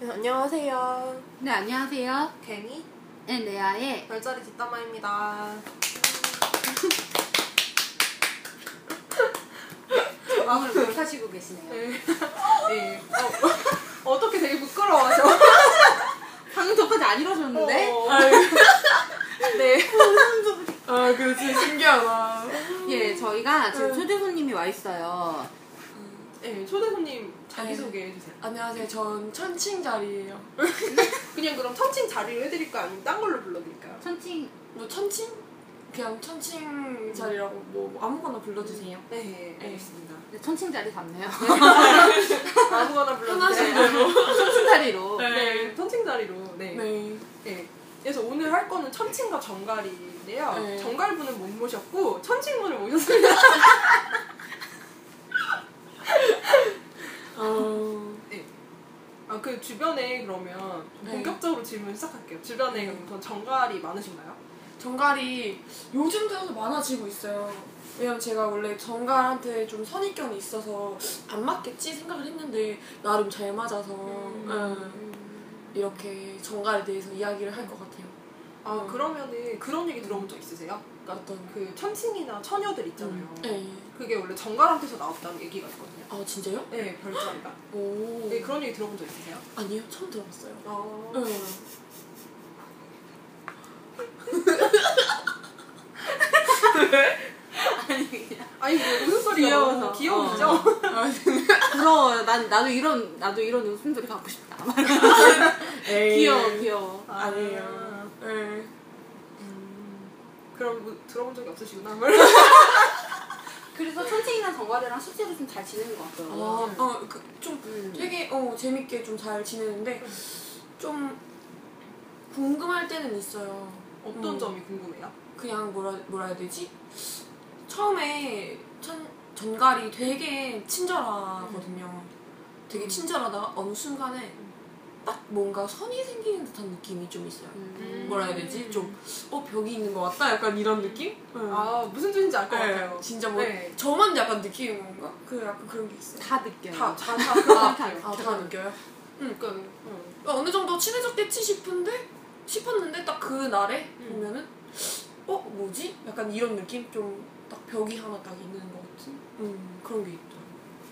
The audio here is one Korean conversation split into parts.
네, 안녕하세요. 네, 안녕하세요. 개미 네, 레아의 별자리 뒷담화입니다. 마음을 못하시고 계시네요. 네. 네. 어, 어떻게 되게 부끄러워하셔. 방금 전까지 안 이러셨는데? 어. 네. 아, 그래, 진짜 신기하다. 예, 저희가 지금 초대 손님이 와 있어요. 네, 초대 손님 자기소개 해주세요. 안녕하세요. 전 천칭 자리예요. 그냥 그럼 천칭 자리를 해드릴까요? 아니면 딴 걸로 불러드릴까요? 천칭, 뭐 천칭? 그냥 천칭 자리라고 뭐 아무거나 불러주세요. 네, 알겠습니다. 네, 천칭 자리 잡네요. 아무거나 편하신 불러주세요. 대로. 천칭 자리로. 네, 천칭 자리로. 네. 네. 네. 그래서 오늘 할 거는 천칭과 정갈인데요. 네. 정갈분은 못 모셨고 천칭분을 모셨습니다. 어, 네. 아, 그 주변에 그러면 네. 본격적으로 질문 시작할게요. 주변에 네. 그럼 정갈이 많으신가요? 정갈이 요즘 들어서 많아지고 있어요. 왜냐면 제가 원래 정갈한테 좀 선입견이 있어서 안 맞겠지 생각을 했는데 나름 잘 맞아서 응, 이렇게 정갈에 대해서 이야기를 할 것 같아요. 아, 음. 그러면은 그런 얘기 들어본 적 있으세요? 그러니까 어떤 그 천칭이나 처녀들 있잖아요. 네. 그게 원래 정갈한테서 나왔다는 얘기가 있거든요. 아 진짜요? 네, 별자리가. 오. 네, 그런 얘기 들어본 적 있으세요? 아니요 처음 들어봤어요. 어. 응. 아니, 그냥. 아니, 뭐 무슨 소리야? 귀여워서. 너무 귀여우죠? 어. 부러워요. 난, 나도 이런, 나도 이런 웃음소리 갖고 싶다. 에이. 귀여워, 귀여워. 아니에요. 네. 음, 그럼 뭐 들어본 적이 없으시구나. 그래서 천칭이랑 정갈이랑 실제로 좀 잘 지내는 것 같아요. 아, 어, 그, 좀 음. 되게 어, 재밌게 좀 잘 지내는데 좀 궁금할 때는 있어요. 어떤 음. 점이 궁금해요? 그냥 뭐라 뭐라 해야 되지? 처음에 천, 전갈이 되게 친절하거든요. 되게 음. 친절하다가 어느 순간에 딱 뭔가 선이 생기는 듯한 느낌이 좀 있어요. 음. 뭐라 해야 되지? 좀, 어, 벽이 있는 것 같다? 약간 이런 느낌? 응. 아, 무슨 뜻인지 알것 네, 같아요. 진짜 뭐, 네. 저만 약간 느끼는 건가? 그 약간 그런 게 있어요. 다 느껴요. 다, 다, 다 것 같아요. 아, 다 느껴요? 그러니까, 응. 어느 정도 친해졌겠지 싶은데 싶었는데 딱 그 날에 음. 보면은 어 뭐지? 약간 이런 느낌 좀 딱 벽이 하나 딱 있는 것 같은 음 그런 게 있더라고요.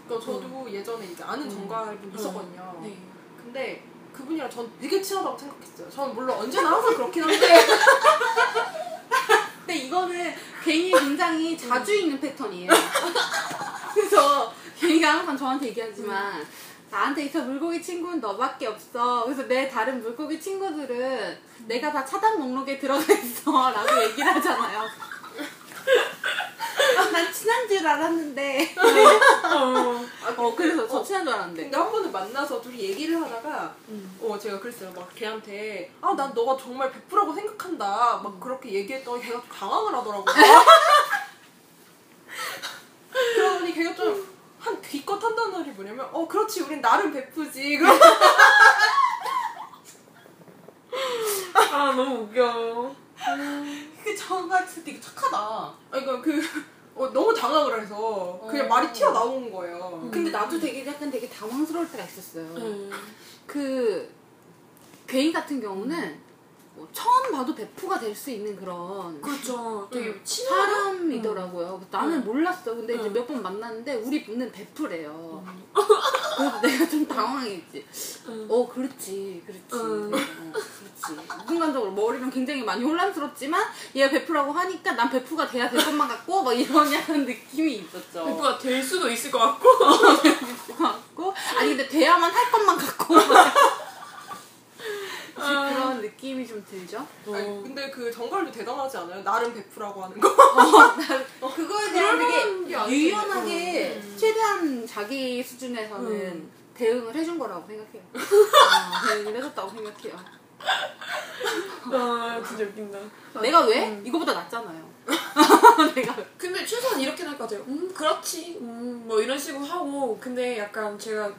그러니까 저도 예전에 이제 아는 음. 정갈분 있었거든요. 네. 근데 그분이랑 전 되게 친하다고 생각했어요. 저는 물론 언제나 항상 그렇긴 한데 근데 이거는 괜히 굉장히 자주 있는 패턴이에요. 그래서 걔가 항상 저한테 얘기하지만 나한테 있어 물고기 친구는 너밖에 없어. 그래서 내 다른 물고기 친구들은 내가 다 차단 목록에 들어가 있어. 라고 얘기를 하잖아요. 아, 난 친한 줄 알았는데. 어. 어, 그래서 저 어. 친한 줄 알았는데. 근데 한 번은 만나서 둘이 얘기를 하다가 음. 어 제가 그랬어요. 막 걔한테 아 난 너가 정말 100%라고 생각한다. 음. 막 그렇게 얘기했더니 걔가 좀 당황을 하더라고요. 그러더니 걔가 좀한 기껏 한다는 말이 뭐냐면 어 그렇지 우린 나름 베프지. 그럼 아 너무 웃겨. 그 저같이 되게 착하다. 아 그러니까 그 어, 너무 당황을 해서 그냥 어. 말이 튀어나온 거예요. 근데 나도 되게 약간 되게 당황스러울 때가 있었어요. 음. 그 괴인 같은 경우는 뭐 처음 봐도 배프가 될 수 있는 그런 그렇죠. 되게 음. 친한 사람이더라고요. 나는 음. 몰랐어. 근데 이제 음. 몇번 만났는데 우리 분은 배프래요. 그래서 내가 좀 당황했지. 음. 어, 그렇지, 그렇지, 음. 어, 그렇지. 순간적으로 머리는 굉장히 많이 혼란스럽지만 얘가 배프라고 하니까 난 배프가 돼야 될 것만 같고 막 이런 약간 느낌이 있었죠. 베프가 될 수도 있을 것 같고. 것 같고 아니 근데 돼야만 할 것만 같고 아. 그런 느낌이 좀 들죠. 아니, 어. 근데 그 정갈도 대단하지 않아요? 나름 베프라고 하는 거. 그거에 대한 되게. 유연하게 음. 최대한 자기 수준에서는 음. 대응을 해준 거라고 생각해요. 어, 대응을 해줬다고 생각해요. 아 진짜 웃긴다. 내가 왜? 음. 이거보다 낫잖아요. 내가 왜? 근데 최소한 할것 같아요. 음, 그렇지. 음, 뭐 이런 식으로 하고. 근데 약간 제가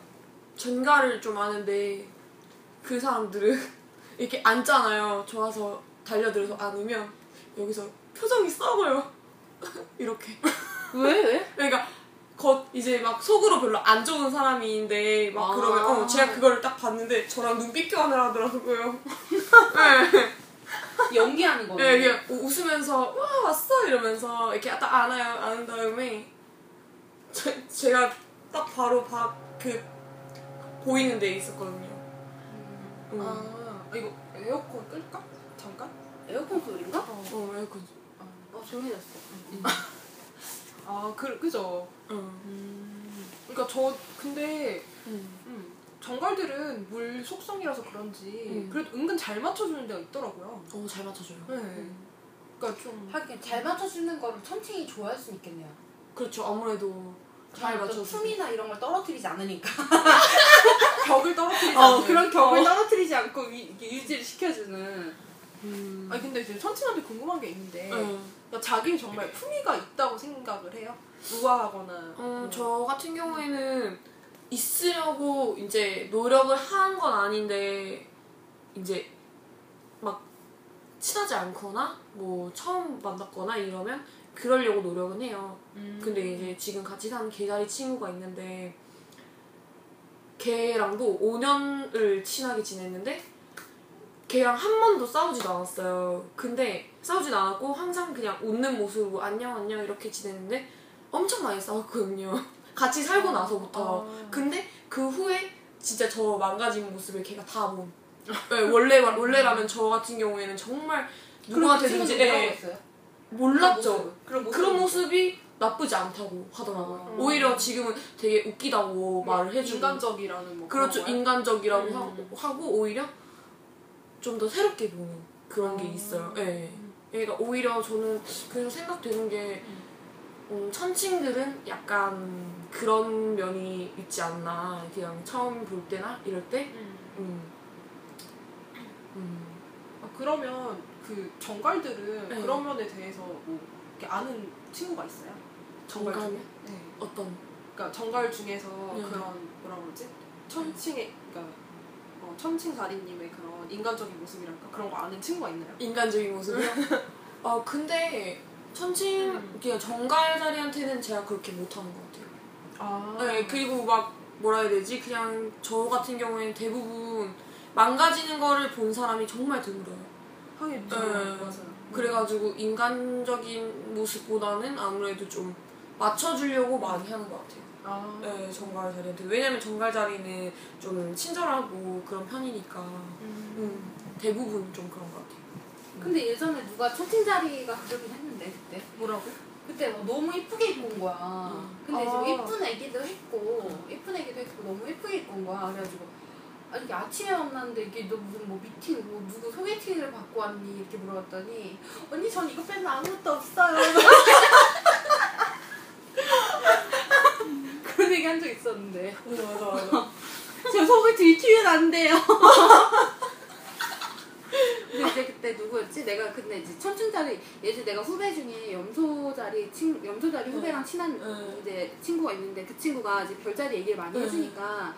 전가를 좀 아는데 그 사람들은 이렇게 앉잖아요. 좋아서 달려들어서 안으면 여기서 표정이 썩어요. 이렇게. 왜? 왜? 그러니까 겉 이제 막 속으로 별로 안 좋은 사람인데 막 아. 그러면 어 제가 그거를 딱 봤는데 저랑 눈빛 교환을 하더라고요. 네. 연기하는 거예요. 네, 그냥 우- 웃으면서 와 왔어 이러면서 이렇게 딱 안아요 안은 다음에 제, 제가 딱 바로 바, 그 보이는 데 있었거든요. 음. 아 이거 에어컨 끌까? 잠깐? 에어컨 소리인가? 어 에어컨. 어 조용해졌어. 아 그, 그죠. 어. 그러니까 저 근데 음. 음, 정갈들은 물 속성이라서 그런지 음. 그래도 은근 잘 맞춰주는 데가 있더라고요. 어 잘 맞춰줘요. 네. 그러니까 좀 하긴 잘 맞춰주는 거를 천칭이 좋아할 수 있겠네요. 그렇죠 아무래도 잘 어떤 맞춰주고. 품이나 이런 걸 떨어뜨리지 않으니까. 벽을 떨어뜨리지 어, 않는. 그런 격을 어. 떨어뜨리지 않고 위, 이렇게 유지를 시켜주는. 음. 아니 근데 이제 천칭한테 궁금한 게 있는데 네. 그러니까 자기는 정말 품위가 있다고 생각을 해요? 우아하거나 어, 뭐. 저 같은 경우에는 있으려고 이제 노력을 한 건 아닌데 이제 막 친하지 않거나 뭐 처음 만났거나 이러면 그러려고 노력은 해요. 음. 근데 이제 지금 같이 사는 개자리 친구가 있는데 걔랑도 5년을 친하게 지냈는데 걔랑 한 번도 싸우지도 않았어요. 근데 싸우지도 않았고 항상 그냥 웃는 모습으로 안녕 안녕 이렇게 지냈는데 엄청 많이 싸웠거든요. 같이 살고 나서부터. 아. 근데 그 후에 진짜 저 망가진 모습을 걔가 다 본. 네, 원래 원래라면 저 같은 경우에는 정말 누구한테든지 예, 했어요? 몰랐죠. 그런 모습 그런 모습 이 나쁘지 않다고 하더라고요. 음. 오히려 지금은 되게 웃기다고 말을 해주고 인간적이라는 뭐 그렇죠. 인간적이라고 음. 하고, 하고 오히려 좀 더 새롭게 보는 그런 게 음. 있어요. 예. 그러니까 오히려 저는 그냥 생각되는 게 음, 천칭들은 약간 그런 면이 있지 않나. 그냥 처음 볼 때나 이럴 때. 음. 음. 음. 아, 그러면 그 정갈들은 네. 그런 면에 대해서 뭐 이렇게 아는 친구가 있어요? 정갈 정갈? 중에? 네. 어떤 그러니까 정갈 중에서 네. 그런 뭐라 그러지? 천칭의 그러니까 어, 천칭사리님의 그런 인간적인 모습이랄까 그런 거 아는 친구가 있나요? 인간적인 모습이요? 아 근데 천칭 음. 그냥 정갈 자리한테는 제가 그렇게 못하는 것 같아요. 아 네, 그리고 막 뭐라 해야 되지? 그냥 저 같은 경우에는 대부분 망가지는 거를 본 사람이 정말 드물어요. 하긴 네. 맞아요. 그래가지고 인간적인 모습보다는 아무래도 좀 맞춰주려고 많이 하는 것 같아요. 아 네, 정갈 자리한테. 왜냐면 정갈 자리는 좀 친절하고 그런 편이니까. 음. 음, 대부분 좀 그런 것 같아요. 근데 예전에 누가 천칭 자리가 그러긴 했는데 그때. 뭐라고? 그때 막 너무 이쁘게 입고 온 거야. 근데 이제 아. 이쁜 애기도 했고, 이쁜 애기도 했고, 너무 이쁘게 입고 온 거야. 그래가지고, 아니, 아침에 만났는데 이게 너 무슨 뭐 미팅, 뭐 누구 소개팅을 받고 왔니? 이렇게 물어봤더니, 언니 전 이거 빼면 아무것도 없어요. 그런 얘기 한 적 있었는데. 맞아, 맞아, 맞아. 제 속을 들키면 안 돼요. 근데 이제 그때 누구였지? 내가 근데 이제 천춘자리 예전 내가 후배 중에 염소자리 친 염소자리 후배랑 친한 응. 이제 친구가 있는데 그 친구가 이제 별자리 얘기를 많이 응. 해주니까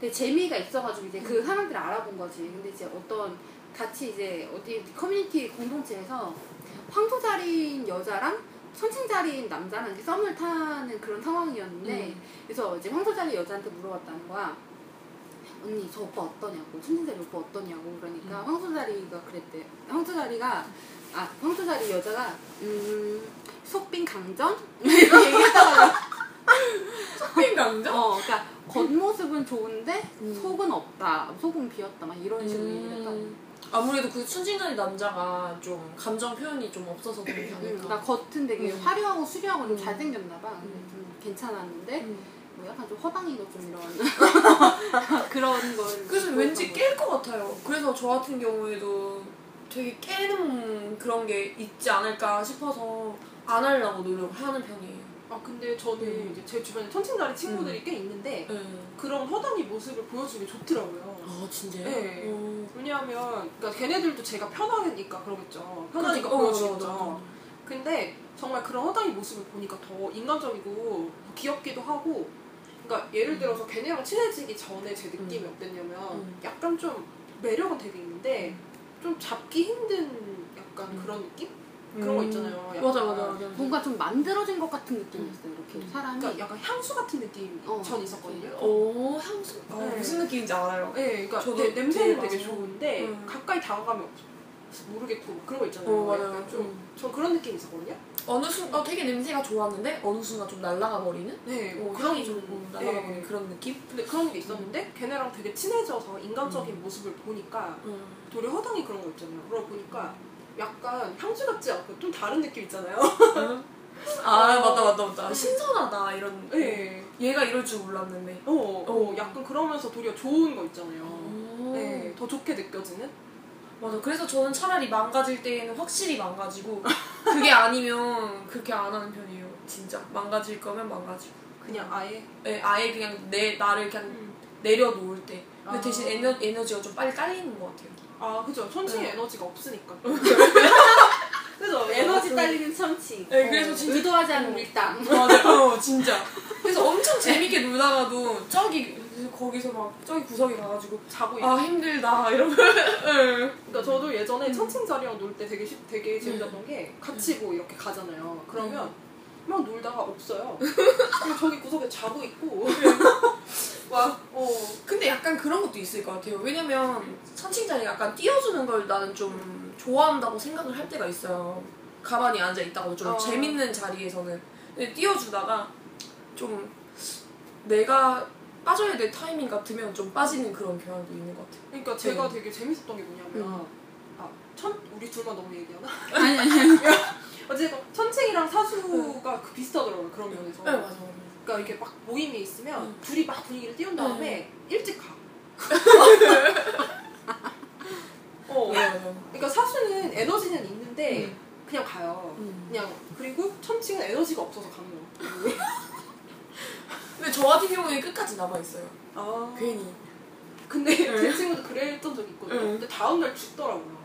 되게 재미가 있어가지고 이제 그 사람들을 알아본 거지. 근데 이제 어떤 같이 이제 어디 커뮤니티 공동체에서 황소자리인 여자랑 천칭자리인 남자랑 이렇게 썸을 타는 그런 상황이었는데 음. 그래서 이제 황소자리 여자한테 물어봤다는 거야. 언니 저 오빠 어떠냐고 천칭자리 오빠 어떠냐고 그러니까 황소자리가 그랬대. 황소자리가 아 황소자리 여자가 음 속빈 강정 이렇게 얘기했다가 쇼핑 강정? 어 그러니까 겉모습은 좋은데 음. 속은 없다 속은 비었다 막 이런 식으로 얘기를 했다고. 음. 아무래도 그 순진한 남자가 좀 감정 표현이 좀 없어서 그렇지 음, 않을까. 그러니까 겉은 되게 음. 화려하고 수려하고 좀 음. 잘생겼나 봐. 근데 음. 좀 괜찮았는데 음. 뭐 약간 좀 허당이고 좀 이런 그런 걸. 그래서 왠지. 깰 것 같아요. 그래서 저 같은 경우에도 되게 깨는 그런 게 있지 않을까 싶어서 안 하려고 노력을 하는 편이에요. 아 근데 저는 음. 이제 제 주변에 천칭자리 친구들이 꽤 있는데 네. 그런 허당이 모습을 보여주기 좋더라고요. 아 진짜요? 네. 어. 왜냐하면 그러니까 걔네들도 제가 편하니까 그러겠죠. 편하니까 그러니까, 어, 보여주겠죠. 근데 정말 그런 허당이 모습을 보니까 더 인간적이고 더 귀엽기도 하고 그러니까 예를 들어서 걔네랑 친해지기 전에 제 느낌이 음. 어땠냐면 음. 약간 좀 매력은 되게 있는데 좀 잡기 힘든 약간 음. 그런 느낌? 그런 거 있잖아요. 약간. 맞아 맞아 맞아. 뭔가 좀 만들어진 것 같은 느낌이었어요. 이렇게 사람이 그러니까 약간 향수 같은 느낌 어. 전 있었거든요. 오 향수. 어, 네. 무슨 느낌인지 알아요. 네, 그러니까 저도 내- 냄새는 되게 많아요. 좋은데 음. 가까이 다가가면 없- 모르겠고 그런 거 있잖아요. 어 맞아요. 약간 좀, 전 그런 느낌 이 있었거든요. 어느 순간 어, 되게 냄새가 좋았는데 어느 순간 좀 날아가 버리는. 네, 어, 뭐 그런 향이 좀 음, 날아가 네. 버리는 그런 느낌. 근데 그런 게 있었는데 걔네랑 되게 친해져서 인간적인 모습을 보니까 음. 도리 허당이 그런 거 있잖아요. 그러고 보니까 약간 향수 같지 않고 좀 다른 느낌 있잖아요. 아 맞다 맞다 맞다. 신선하다 이런. 네. 얘가 이럴 줄 몰랐는데. 어, 어, 어. 약간 그러면서 도리어 좋은 거 있잖아요. 오. 네, 더 좋게 느껴지는? 맞아. 그래서 저는 차라리 망가질 때에는 확실히 망가지고 그게 아니면 그렇게 안 하는 편이에요. 진짜 망가질 거면 망가지고. 그냥 아예. 네, 아예 그냥 내 나를 그냥 음. 내려놓을 때. 아. 대신 에너, 에너지가 좀 빨리 깔리는 것 같아요. 아, 그죠. 천칭에 네. 에너지가 없으니까. 그죠. 에너지 딸리는 참치. 네, 그래서 진짜 의도하지 않은 밀당. 맞아, 어, 진짜. 그래서 엄청 재밌게 놀다가도 저기 거기서 막 저기 구석에 가가지고 자고. 아 힘들다 이러면. 네. 그러니까 저도 예전에 천칭 자리랑 놀 때 되게 쉽- 되게 재밌었던 게 같이 뭐 이렇게 가잖아요. 그러면 막 놀다가 없어요. 저기 구석에 자고 있고 막 어. 근데 약간 그런 것도 있을 것 같아요. 왜냐면 선칭자리 약간 띄워주는 걸 나는 좀 좋아한다고 생각을 할 때가 있어요. 가만히 앉아 있다가 좀 어. 재밌는 자리에서는 근데 띄워주다가 좀 내가 빠져야 될 타이밍 같으면 좀 빠지는 그런 경향도 있는 것 같아요. 그러니까 제가 네. 되게 재밌었던 게 뭐냐면 음. 아, 천 우리 둘만 너무 얘기하나? 아니 아니 아니. 어쨌든 천칭이랑 사수가 그 비슷하더라고요 그런 면에서. 네, 맞아. 그러니까 이렇게 막 모임이 있으면 음. 둘이 막 분위기를 띄운 다음에 일찍 가. 어. 맞아. 그러니까 사수는 에너지는 있는데 음. 그냥 가요. 음. 그냥 그리고 천칭은 에너지가 없어서 가는 거. 근데 저 같은 경우에 끝까지 남아 있어요. 아. 괜히. 근데 네. 제 친구도 그랬던 적이 있거든요. 응. 근데 다음 날 죽더라고요.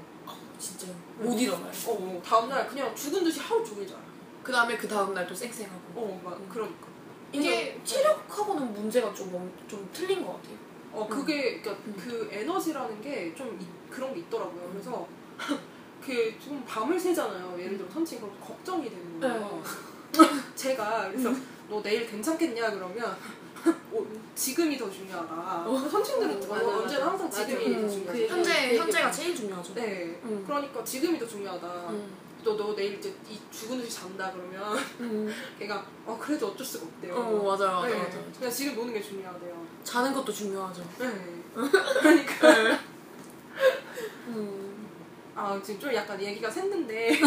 진짜. 못 일어나요. 어, 어, 다음 날 그냥 죽은 듯이 하루 종일 자요. 그 다음에 그 다음날 또 쌩쌩하고. 어, 막 음. 그러니까. 이게 체력하고는 문제가 좀, 엄- 좀 틀린 것 같아요. 어, 그게 그러니까 음. 그 에너지라는 게 좀 그런 게 있더라고요. 그래서 그 좀 밤을 새잖아요. 예를 들어 선칭 그럼 걱정이 되는 거예요. 제가 그래서 음. 너 내일 괜찮겠냐 그러면 어, 지금이 더 중요하다. 선친들은 어, 맞아, 언제나 맞아. 항상 맞아. 지금이 음, 더그 중요하다. 얘기- 현재, 되게 현재가 제일 중요하죠. 네. 음. 그러니까 지금이 더 중요하다. 음. 너, 너 내일 이제 이 죽은 듯이 잔다 그러면 음. 걔가 어 그래도 어쩔 수가 없대요. 어, 맞아요, 맞아요, 네. 맞아요. 그냥 지금 노는 게 중요하대요. 자는 것도 중요하죠. 네. 그러니까 음. 아 지금 좀 약간 얘기가 샜는데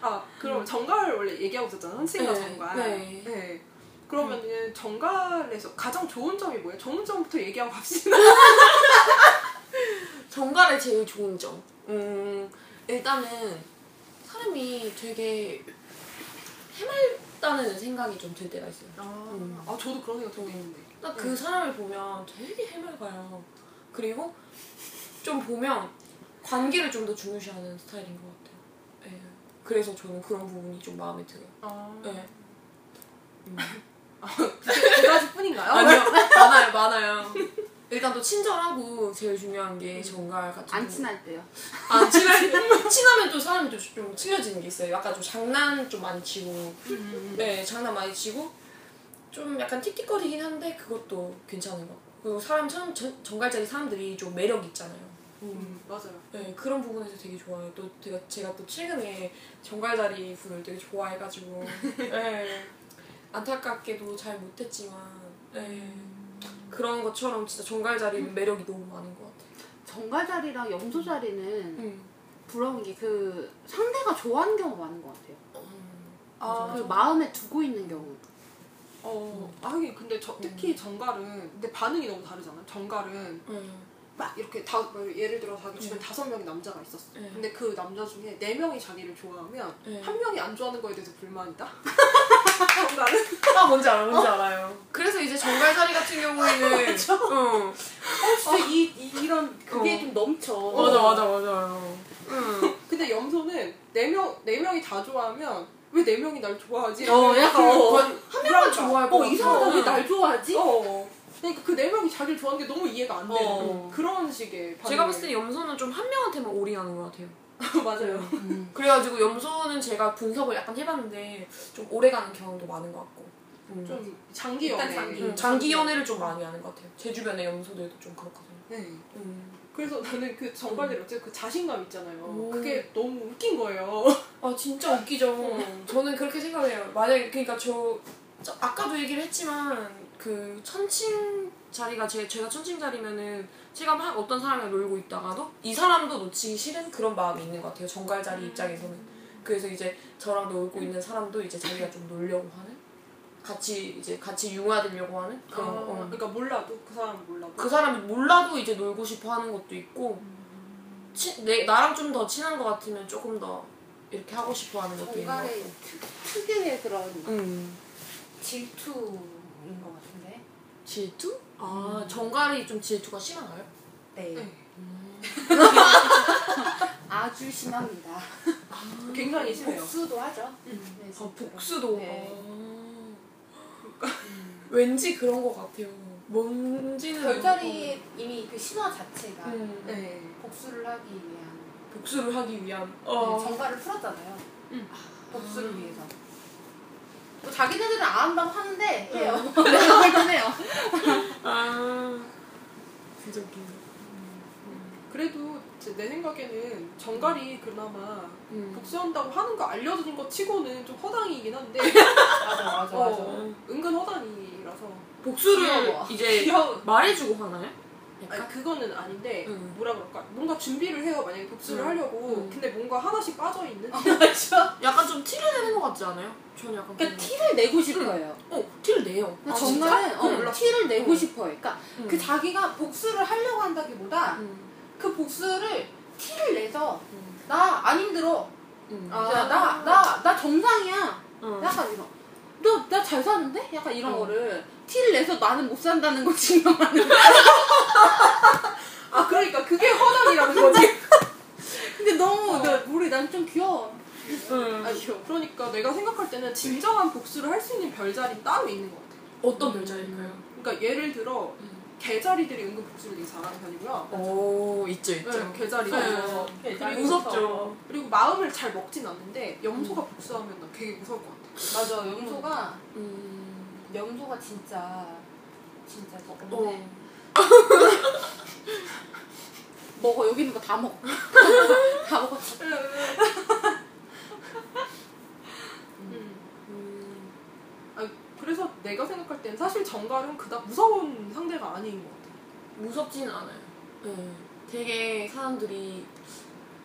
아 그럼 정갈을 원래 얘기하고 있었잖아 선생과 네, 정갈 네. 네. 그러면은 정갈에서 가장 좋은 점이 뭐예요? 좋은 점부터 얘기하고 갑시다 정갈의 제일 좋은 점. 음, 일단은 사람이 되게 해맑다는 생각이 좀 들 때가 있어요. 아, 음. 아 저도 그런 생각 되게 있는데 딱그 사람을 보면 되게 해맑아요. 그리고 좀 보면 관계를 좀 더 중요시하는 스타일인 것 같아요. 예. 그래서 저는 그런 부분이 좀 마음에 들어요. 아, 네. 두 가지 뿐인가요? 아니요, 많아요, 많아요. 일단 또 친절하고 제일 중요한 게 정갈 같은 안. 친할 때요. 안 친할 친하면 또 사람이 또좀 친해지는 게 있어요. 약간 좀 장난 좀 많이 치고, 음. 네 장난 많이 치고 좀 약간 틱틱거리긴 한데 그것도 괜찮은 것 같고 그리고 사람 정, 정갈자리 사람들이 좀 매력 있잖아요. 음, 맞아요 네 그런 부분에서 되게 좋아요. 또 제가 제가 또 최근에 정갈자리 분을 되게 좋아해가지고, 네 안타깝게도 잘 못했지만, 네 그런 것처럼 진짜 정갈자리는 매력이 너무 많은 것 같아요. 정갈자리랑 염소자리는 음. 부러운 게 그 상대가 좋아하는 경우가 많은 것 같아요. 아, 그 마음에 두고 있는 경우. 어, 아, 하긴 근데 저, 특히 정갈은 근데 반응이 너무 다르잖아요. 정갈은 음. 막 이렇게 다뭐 예를 들어 자기 주변 다섯 명의 남자가 있었어. 네. 근데 그 남자 중에 네 명이 자기를 좋아하면 네. 한 명이 안 좋아하는 거에 대해서 불만이다. 정갈은 아 뭔지 알아, 뭔지 알아요. 그래서 이제 정갈 자리 같은 경우에는, 어, 진짜 이, 이, 이런 그게 어. 좀 넘쳐. 맞아, 맞아, 맞아요. 응. 근데 염소는 네명네 명이 다 좋아하면 왜네 명이 날 좋아하지? 어, 약간 어. 한 명만 좋아할 것 어. 이상하다. 왜 응. 날 좋아하지? 어. 그러니까 그 네 명이 자기를 좋아하는 게 너무 이해가 안 되는 어. 그런 식의 제가 봤을 때 염소는 좀 한 명한테만 올인하는 것 같아요. 때 맞아요. 음. 그래가지고 염소는 제가 분석을 약간 해봤는데 좀 오래가는 경험도 많은 것 같고. 음. 좀 장기 연애. 장기. 음, 장기 연애를 좀 많이 하는 것 같아요. 제 주변의 염소들도 좀 그렇거든요. 네. 음. 그래서 나는 그 정발들 어쨌든 그 자신감 있잖아요. 오. 그게 너무 웃긴 거예요. 아 진짜 웃기죠. 저는 그렇게 생각해요. 만약에 그러니까 저, 저 아까도 얘기를 했지만 그 천칭 자리가 제 제가 천칭 자리면은 제가 막 어떤 사람이랑 놀고 있다가도 이 사람도 놓치기 싫은 그런 마음이 있는 것 같아요. 정갈 자리 입장에서는. 그래서 이제 저랑 놀고 있는 사람도 이제 자기가 좀 놀려고 하는 같이 이제 같이 융화되려고 하는 그런 아, 어. 그러니까 몰라도 그 사람 몰라도. 그 사람이 몰라도 이제 놀고 싶어 하는 것도 있고 치, 내, 나랑 좀 더 친한 것 같으면 조금 더 이렇게 하고 싶어 하는 것도 있는 것 같고 특- 특유의 그런 음. 같은데. 질투? 아 정갈이 좀 질투가 심한가요? 네. 네. 아주 심합니다. 굉장히 심해요. 복수도 하죠. 네, 아. 복수도 네. 아. 왠지 그런 것 같아요 뭔지는 별자리 이미 그 신화 자체가 음. 네. 복수를 하기 위한 복수를 하기 위한 네, 어. 정가를 풀었잖아요. 음. 복수를 아. 위해서. 뭐 자기네들은 안 한다고 하는데 해요. 음. 내가 볼 때는 해요. 아 진짜 웃긴다 그래도 제- 내 생각에는 정갈이 그나마 음. 복수한다고 하는 거 알려준 거 치고는 좀 허당이긴 한데 맞아 맞아 맞아. 어, 은근 허당이라서 복수를 귀여워. 이제 귀여워. 말해주고 하나요? 약간? 아니 그거는 아닌데 응. 뭐라 그럴까 뭔가 준비를 해요 만약에 복수를 응. 하려고 응. 근데 뭔가 하나씩 빠져 있는 맞아. 약간 좀 티를 내는 것 같지 않아요? 저는 약간 그러니까 티를 내고 싶어요. 거. 어 티를 내요 아, 정말은 진짜? 어, 응. 티를 내고 응. 싶어요. 그러니까 응. 그 자기가 복수를 하려고 한다기보다 응. 그 복수를 티를 내서 응. 나안 힘들어. 응. 아. 야, 나, 나, 나 정상이야. 응. 약간 이런. 너, 나 잘 사는데? 약간 이런 어. 거를 티를 내서 나는 못 산다는 거 증명하는 거. 아 그러니까 그게 허당이라는 거지 근데 너무, 나, 우리 난좀 귀여워. 응. 아니 그러니까 내가 생각할 때는 진정한 복수를 할 수 있는 별자리는 따로 있는 것 같아 어떤 별자리일까요? 그러니까 예를 들어 개자리들이 은근 복수를 되게 잘하는 편이고요 오 있죠 있죠 네, 개자리 네. 그리고 무섭죠 그리고 마음을 잘 먹진 않는데 염소가 복수하면 나 되게 무서울 것 같아 맞아, 염소가, 음. 염소가 진짜, 진짜 더 어. 먹어, 여기 있는 거 다 먹어. 다 먹었어. 음. 음. 아, 그래서 내가 생각할 땐 사실 정갈은 그닥 무서운 상대가 아닌 것 같아 무섭지는 않아요. 네. 되게 사람들이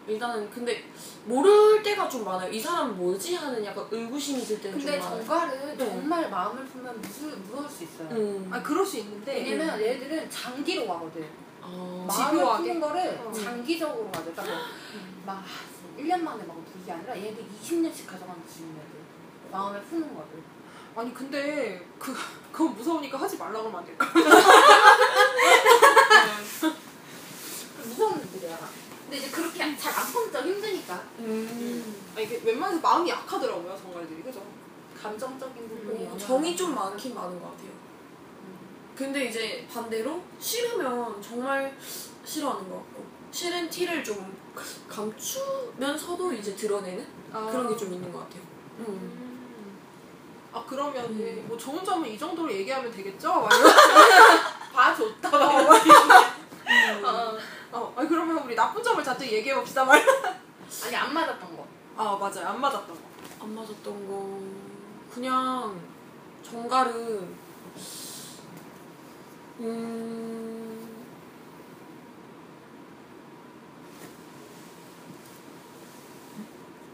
일단은 근데 모를 때가 좀 많아요. 이 사람 뭐지 하는 약간 의구심이 들 때는 근데 좀 많아요. 정갈은 네. 정말 마음을 품면 무술, 무서울 수 있어요. 음. 아 그럴 수 있는데 왜냐면 얘들은 장기로 가거든. 아. 마음을 집요하게? 푸는 거를 어. 장기적으로 가죠. 그러니까 뭐 음. 막 1년 만에 막 그게 아니라 얘들 20년씩 가져가는 중이애들 마음을 푸는 거를. 아니 근데 그 그건 무서우니까 하지 말라 그러면 안 될까? 무서운 애들이야. 근데 이제 그렇게 잘안 푸니까 힘드니까. 음. 아니 이게 웬만해서 마음이 약하더라고요 정갈들이 그죠? 감정적인 부분이 어, 정이 좀 많긴 많은 것 같아요. 근데 이제 반대로 싫으면 정말 싫어하는 것 같고 싫은 티를 좀 감추면서도 이제 드러내는 그런 게 좀 있는 것 같아요. 음. 음. 아 그러면 음. 뭐 좋은 점은 이 정도로 얘기하면 되겠죠? 봐줬다. 어, 막 이런- 아니 그러면 우리 나쁜 점을 자주 얘기해 봅시다 말. 아니 안 맞았던 거. 아 맞아요 안 맞았던 거. 안 맞았던 거 그냥 정갈은 음,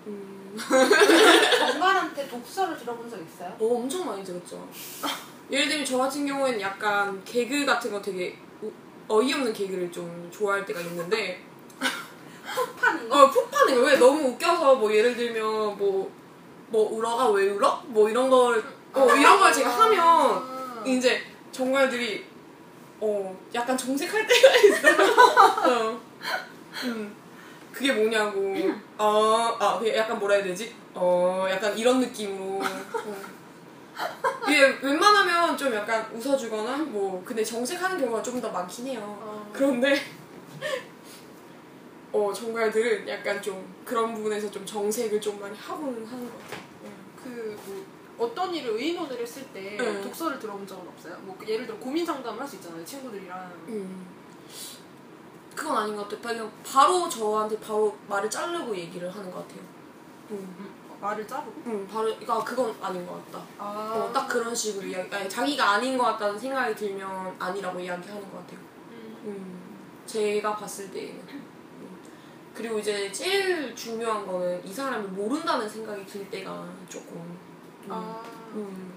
음, 정갈한테 독서를 들어본 적 있어요? 어, 엄청 많이 들었죠. 예를 들면 저 같은 경우에는 약간 개그 같은 거 되게 우- 어이없는 개그를 좀 좋아할 때가 있는데 파는 거? 어, 푹 파는 거. 왜 너무 웃겨서 뭐 예를 들면 뭐, 뭐 울어가 왜 울어? 뭐 이런 걸, 어, 이런 걸 제가 하면 아. 이제 정말들이 어 약간 정색할 때가 있어요. 어. 음. 그게 뭐냐고. 어, 아, 약간 뭐라 해야 되지? 어, 약간 이런 느낌으로. 어. 이게 웬만하면 좀 약간 웃어주거나 뭐 근데 정색하는 경우가 좀 더 많긴 해요. 어. 그런데 어 정갈들은 약간 좀 그런 부분에서 좀 정색을 좀 많이 하고는 하는 것 같아요. 그 뭐 어떤 일을 의논을 했을 때 네. 독서를 들어본 적은 없어요? 뭐 예를 들어 고민 상담을 할 수 있잖아요 친구들이랑 음. 그건 아닌 것 같아요. 그냥 바로 저한테 바로 말을 자르고 얘기를 하는 것 같아요. 음. 말을 자르고 음, 바로, 그러니까 그건 아닌 것 같다. 아 어, 딱 그런 식으로 이야기, 아니, 자기가 아닌 것 같다는 생각이 들면 아니라고 이야기하는 것 같아요. 음. 음, 제가 봤을 때에는. 음. 그리고 이제 제일 중요한 거는 이 사람을 모른다는 생각이 들 때가 조금. 음, 아 음,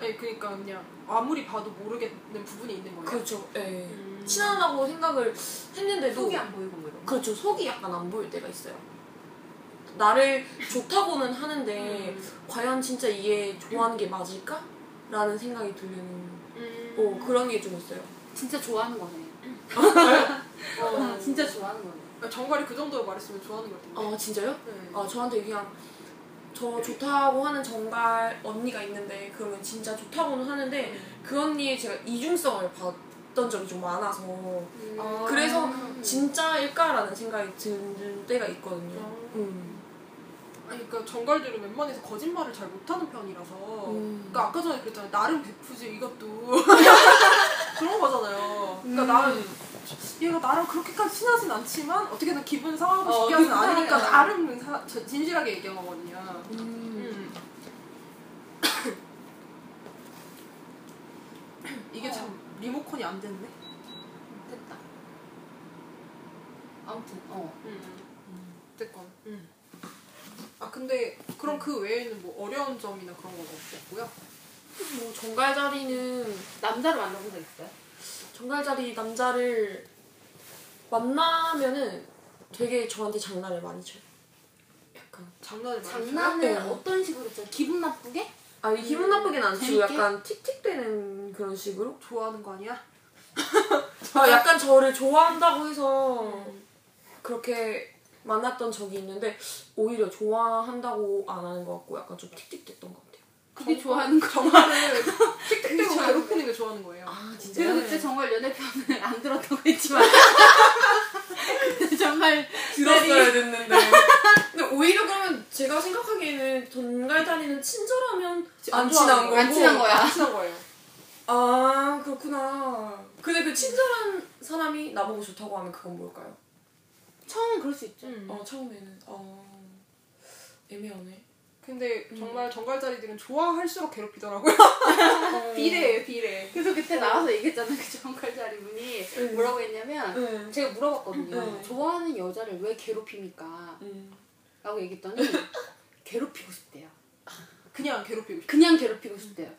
아니 그러니까 그냥 아무리 봐도 모르겠는 부분이 있는 거예요. 그렇죠. 예. 음. 친하다고 생각을 했는데도. 속이 안 보이고 뭐 이런 거. 그렇죠. 속이 약간 안 보일 때가 있어요. 나를 좋다고는 하는데, 음. 과연 진짜 이게 좋아하는 게 맞을까? 라는 생각이 드는, 음. 어, 그런 게 좀 있어요. 진짜 좋아하는 거네. 어. 진짜 좋아하는 거네. 아, 정갈이 그 정도로 말했으면 좋아하는 것 같은데. 아, 진짜요? 네. 아 저한테 그냥 저 좋다고 하는 정갈 언니가 있는데 그러면 진짜 좋다고는 하는데 그 언니의 제가 이중성을 봤던 적이 좀 많아서 음. 아. 그래서 진짜일까라는 생각이 드는 때가 있거든요. 아. 음. 아니 그러니까 정갈들은 웬만해서 거짓말을 잘 못하는 편이라서. 음. 그러니까 아까 전에 그랬잖아요. 나름 베푸지 이것도 그런 거잖아요. 그러니까 음. 나는 얘가 나랑 그렇게까지 친하진 않지만 어떻게든 기분 상하고 어, 싶게 하진 않으니까. 나름 사- 저- 진실하게 얘기한 거거든요. 음. 음. 이게 참 리모컨이 안 됐네. 됐다. 아무튼 어. 음. 어쨌건. 음. 아 근데 그럼 그 외에는 뭐 어려운 점이나 그런 건 없었고요. 뭐 정갈 자리는 남자를 만나본 적 있어요? 정갈 자리 남자를 만나면은 되게 저한테 장난을 많이 쳐요. 약간 장난을 많이 쳐요? 장난을 네. 어떤 식으로 쳐? 기분 나쁘게? 아니 기분 나쁘긴 안 치고 재밌게? 약간 틱틱대는 그런 식으로 좋아하는 거 아니야? 아, 약간 저를 좋아한다고 해서 그렇게 만났던 적이 있는데 오히려 좋아한다고 안 하는 것 같고 약간 좀 틱틱댔던 것 같아요. 그게 좋아하는 거. 정말을 틱틱대고 괴롭히는 게 좋아하는 거예요. 아 제가 그때 정말 연애편을 안 들었다고 했지만 그때 정말 들었어야 됐는데. 근데 오히려 그러면 제가 생각하기에는 돈갈다리는 친절하면 안안 친한 거고. 거. 안 친한 거야. 안 친한 거예요. 아 그렇구나. 근데 그 친절한 사람이 나보고 좋다고 하면 그건 뭘까요? 처음은 그럴 수 있죠. 음. 어 처음에는 어 애매하네. 근데 정말 정갈자리들은 좋아할수록 괴롭히더라고요. 어. 비례예요, 비례. 그래서 그때 나와서 얘기했잖아 그 정갈자리 분이 응. 뭐라고 했냐면 응. 제가 물어봤거든요. 응. 좋아하는 여자를 왜 괴롭힙니까? 음. 라고 얘기했더니 괴롭히고 싶대요. 그냥 괴롭히고 싶어. 그냥 괴롭히고 싶대요.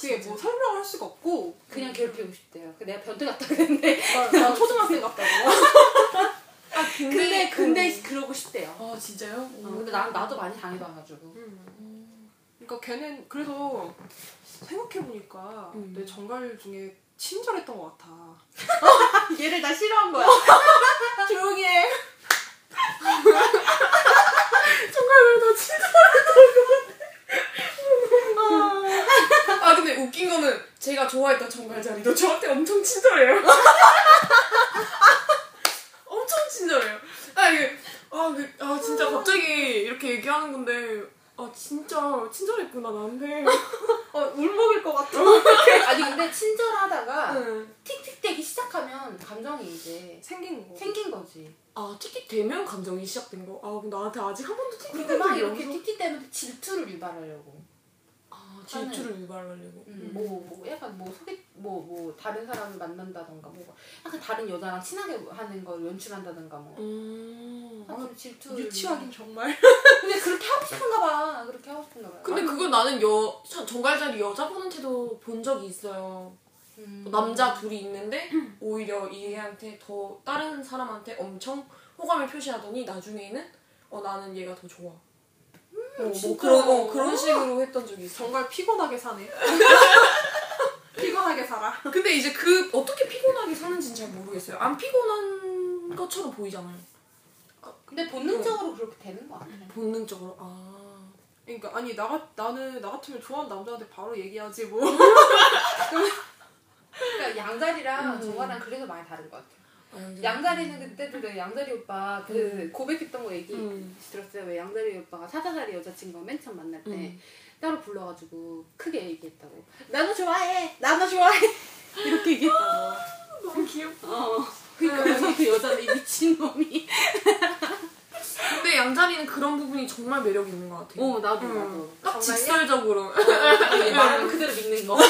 그게 뭐 설명을 할 수가 없고 그냥 괴롭히고 싶대요. 그 내가 변태 같다 그랬는데 난, 난 초등학생 같다고. 아 근데 근데 음. 그러고 싶대요. 아 진짜요? 어, 근데 난 나도 많이 당해봐가지고. 음. 그러니까 걔는 그래서 생각해 보니까 음. 내 정갈 중에 친절했던 것 같아. 얘를 다 싫어한 거야. 조용히 해. 아 근데 웃긴 거는 제가 좋아했던 정갈 자리도 저한테 엄청 친절해요. 엄청 친절해요. 아 이게 아, 그, 아 진짜 갑자기 이렇게 얘기하는 건데 아 진짜 친절했구나 나한테. 어, 울먹일 것 같아. 아니 근데 친절하다가 응. 틱틱대기 시작하면 감정이 이제 생긴 거. 생긴 틱틱 되면 감정이 시작된 거. 아 그럼 나한테 아직 한 번도 틱틱 그리고 된막 이렇게 없어. 틱틱대면서 질투를 유발하려고. 아 질투를 유발하려고. 음, 뭐, 뭐 약간 뭐 소개 뭐뭐 다른 사람을 만난다던가 뭐 약간 다른 여자랑 친하게 하는 걸 연출한다던가 뭐. 음. 아, 질투. 유치하긴 정말. 근데 그렇게 하고 싶은가 봐. 그렇게 하고 싶은가 봐. 근데 그걸 나는 여 참, 정갈자리 여자분한테도 본 적이 있어요. 음. 남자 둘이 있는데 오히려 얘한테 더 다른 사람한테 엄청 호감을 표시하더니 나중에는 어 나는 얘가 더 좋아. 어, 뭐? 그런 어, 그런 식으로 했던 적이 있어. 정말 피곤하게 사네. 피곤하게 살아. 근데 이제 그 어떻게 피곤하게 사는지는 잘 모르겠어요. 안 피곤한 것처럼 보이잖아요. 근데 본능적으로 그렇게 되는 거 아니야? 본능적으로 아 그러니까 아니 나 같- 나는 나 같으면 좋아하는 남자한테 바로 얘기하지 뭐. 그러니까 양다리랑 음. 정화랑 그래서 많이 다른 것 같아요. 아, 양다리는 그때도 내가 양다리 오빠 그 고백했던 거 얘기 음. 들었어요. 왜 양다리 오빠가 사자다리 여자친구가 맨 처음 만날 때 음. 따로 불러가지고 크게 얘기했다고. 나도 좋아해. 나도 좋아해. 이렇게 얘기했다고. 너무 귀엽다. 어. 그러니까 그 여자는 이 미친 놈이. 근데 양자리는 그런 부분이 정말 매력 있는 것 같아요. 어 나도 음. 나도. 딱? 직설적으로. 아니, 말하면 그대로 믿는 거.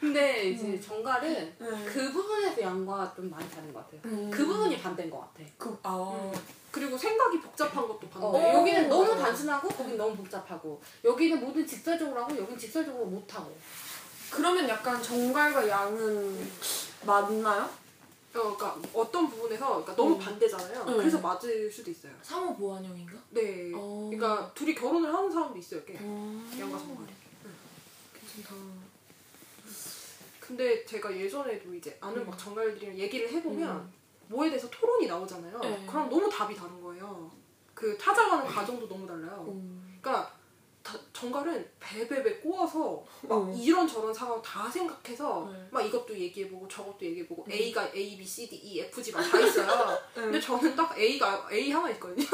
근데 이제 정갈은 네. 그 부분에서 양과 좀 많이 다른 것 같아요. 음. 그 부분이 반대인 것 같아. 그, 아. 그리고 생각이 복잡한 것도 반대. 어, 여기는 너무 맞아. 단순하고 거긴 너무 복잡하고 여기는 모든 직설적으로 하고 여긴 직설적으로 못 하고 그러면 약간 정갈과 양은 맞나요? 어, 그러니까 어떤 부분에서 그러니까 너무 음. 반대잖아요. 음. 그래서 맞을 수도 있어요. 상호 보완형인가? 네. 어. 그러니까 둘이 결혼을 하는 사람도 있어요. 꽤. 어. 양과 정갈이. 괜찮다. 근데 제가 예전에도 이제 아는 음. 막 정갈들이랑 얘기를 해보면 음. 뭐에 대해서 토론이 나오잖아요. 네. 그럼 너무 답이 다른 거예요. 그 찾아가는 과정도 너무 달라요. 음. 그러니까 다- 정갈은 배배배 꼬아서 막 음. 이런 저런 상황 다 생각해서 네. 막 이것도 얘기해보고 저것도 얘기해보고 음. A가 A, B, C, D, E, F, G 막 다 있어요. 근데 저는 딱 A가 A 하나 있거든요.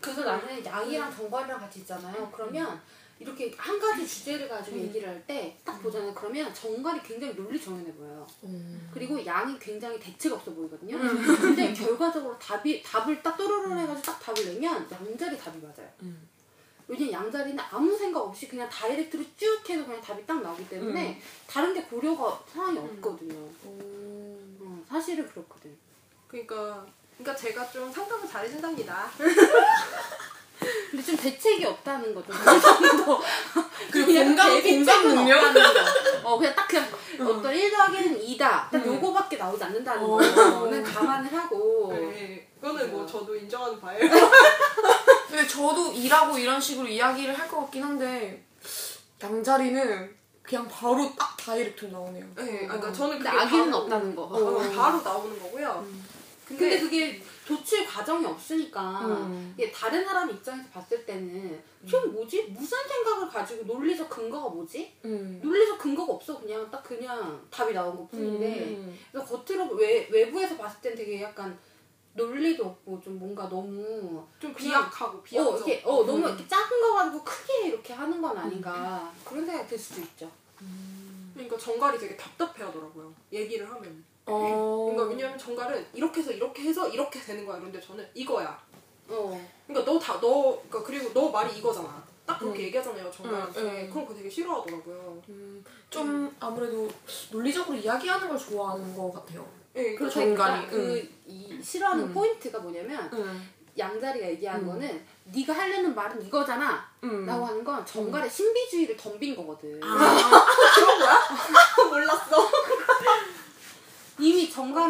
그래서 나는 양이랑 정갈이랑 같이 있잖아요 그러면 이렇게 한 가지 주제를 가지고 음. 얘기를 할 때 딱 보잖아요 그러면 정갈이 굉장히 논리 정연해 보여요 음. 그리고 양이 굉장히 대책 없어 보이거든요 음. 근데 결과적으로 답이 답을 딱 또르르 해가지고 딱 답을 내면 양자리 답이 맞아요 음. 왜냐면 양자리는 아무 생각 없이 그냥 다이렉트로 쭉 해서 그냥 답이 딱 나오기 때문에 다른 게 고려가 상황이 없거든요. 오. 어, 사실은 그렇거든. 그러니까 그러니까 제가 좀 상담을 잘해준답니다. 근데 좀 대책이 없다는 거죠. 그리고 공감, 공감 능력? 어, 그냥 딱 그냥 어떤 1 더하기는 2다. 딱 음. 요거밖에 나오지 않는다는 어. 거는 감안을 하고. 네, 그거는 뭐 맞아. 저도 인정하는 바예요. 근데 저도 일하고 이런 식으로 이야기를 할 것 같긴 한데 양자리는 그냥 바로 딱 다이렉트 나오네요. 네, 아, 그러니까 저는 근데 악의는 바로- 없다는 거. 어, 바로 나오는 거고요. 음. 근데 근데, 그게 도출 과정이 없으니까 음. 이게 다른 사람 입장에서 봤을 때는 좀 뭐지? 무슨 생각을 가지고 논리적 근거가 뭐지? 음. 논리적 근거가 없어 그냥 딱 그냥 답이 나온 것 뿐인데 음. 그래서 겉으로 외, 외부에서 봤을 땐 되게 약간 논리도 없고 좀 뭔가 너무 좀 비약하고 어 비약적. 이렇게 어 너무 음. 이렇게 작은 거 가지고 크게 이렇게 하는 건 아닌가 그런 생각이 들 수도 있죠. 그러니까 정갈이 되게 답답해하더라고요. 얘기를 하면. 어. 그러니까 왜냐면 정갈은 이렇게 해서 이렇게 해서 이렇게 되는 거야. 그런데 저는 이거야. 어 그러니까 너 다 너 그러니까 그리고 너 말이 이거잖아. 딱 그렇게 음. 얘기하잖아요 정갈한테. 음, 음. 그럼 그거 되게 싫어하더라고요. 음, 좀 아무래도 논리적으로 이야기하는 걸 좋아하는 것 같아요. 네, 그렇죠. 정갈이, 그러니까 그이 싫어하는 음. 포인트가 뭐냐면 음. 양자리가 얘기한 음. 거는 네가 하려는 말은 이거잖아 음. 라고 하는 건 정갈의 신비주의를 덤빈 거거든. 아. 몰랐어.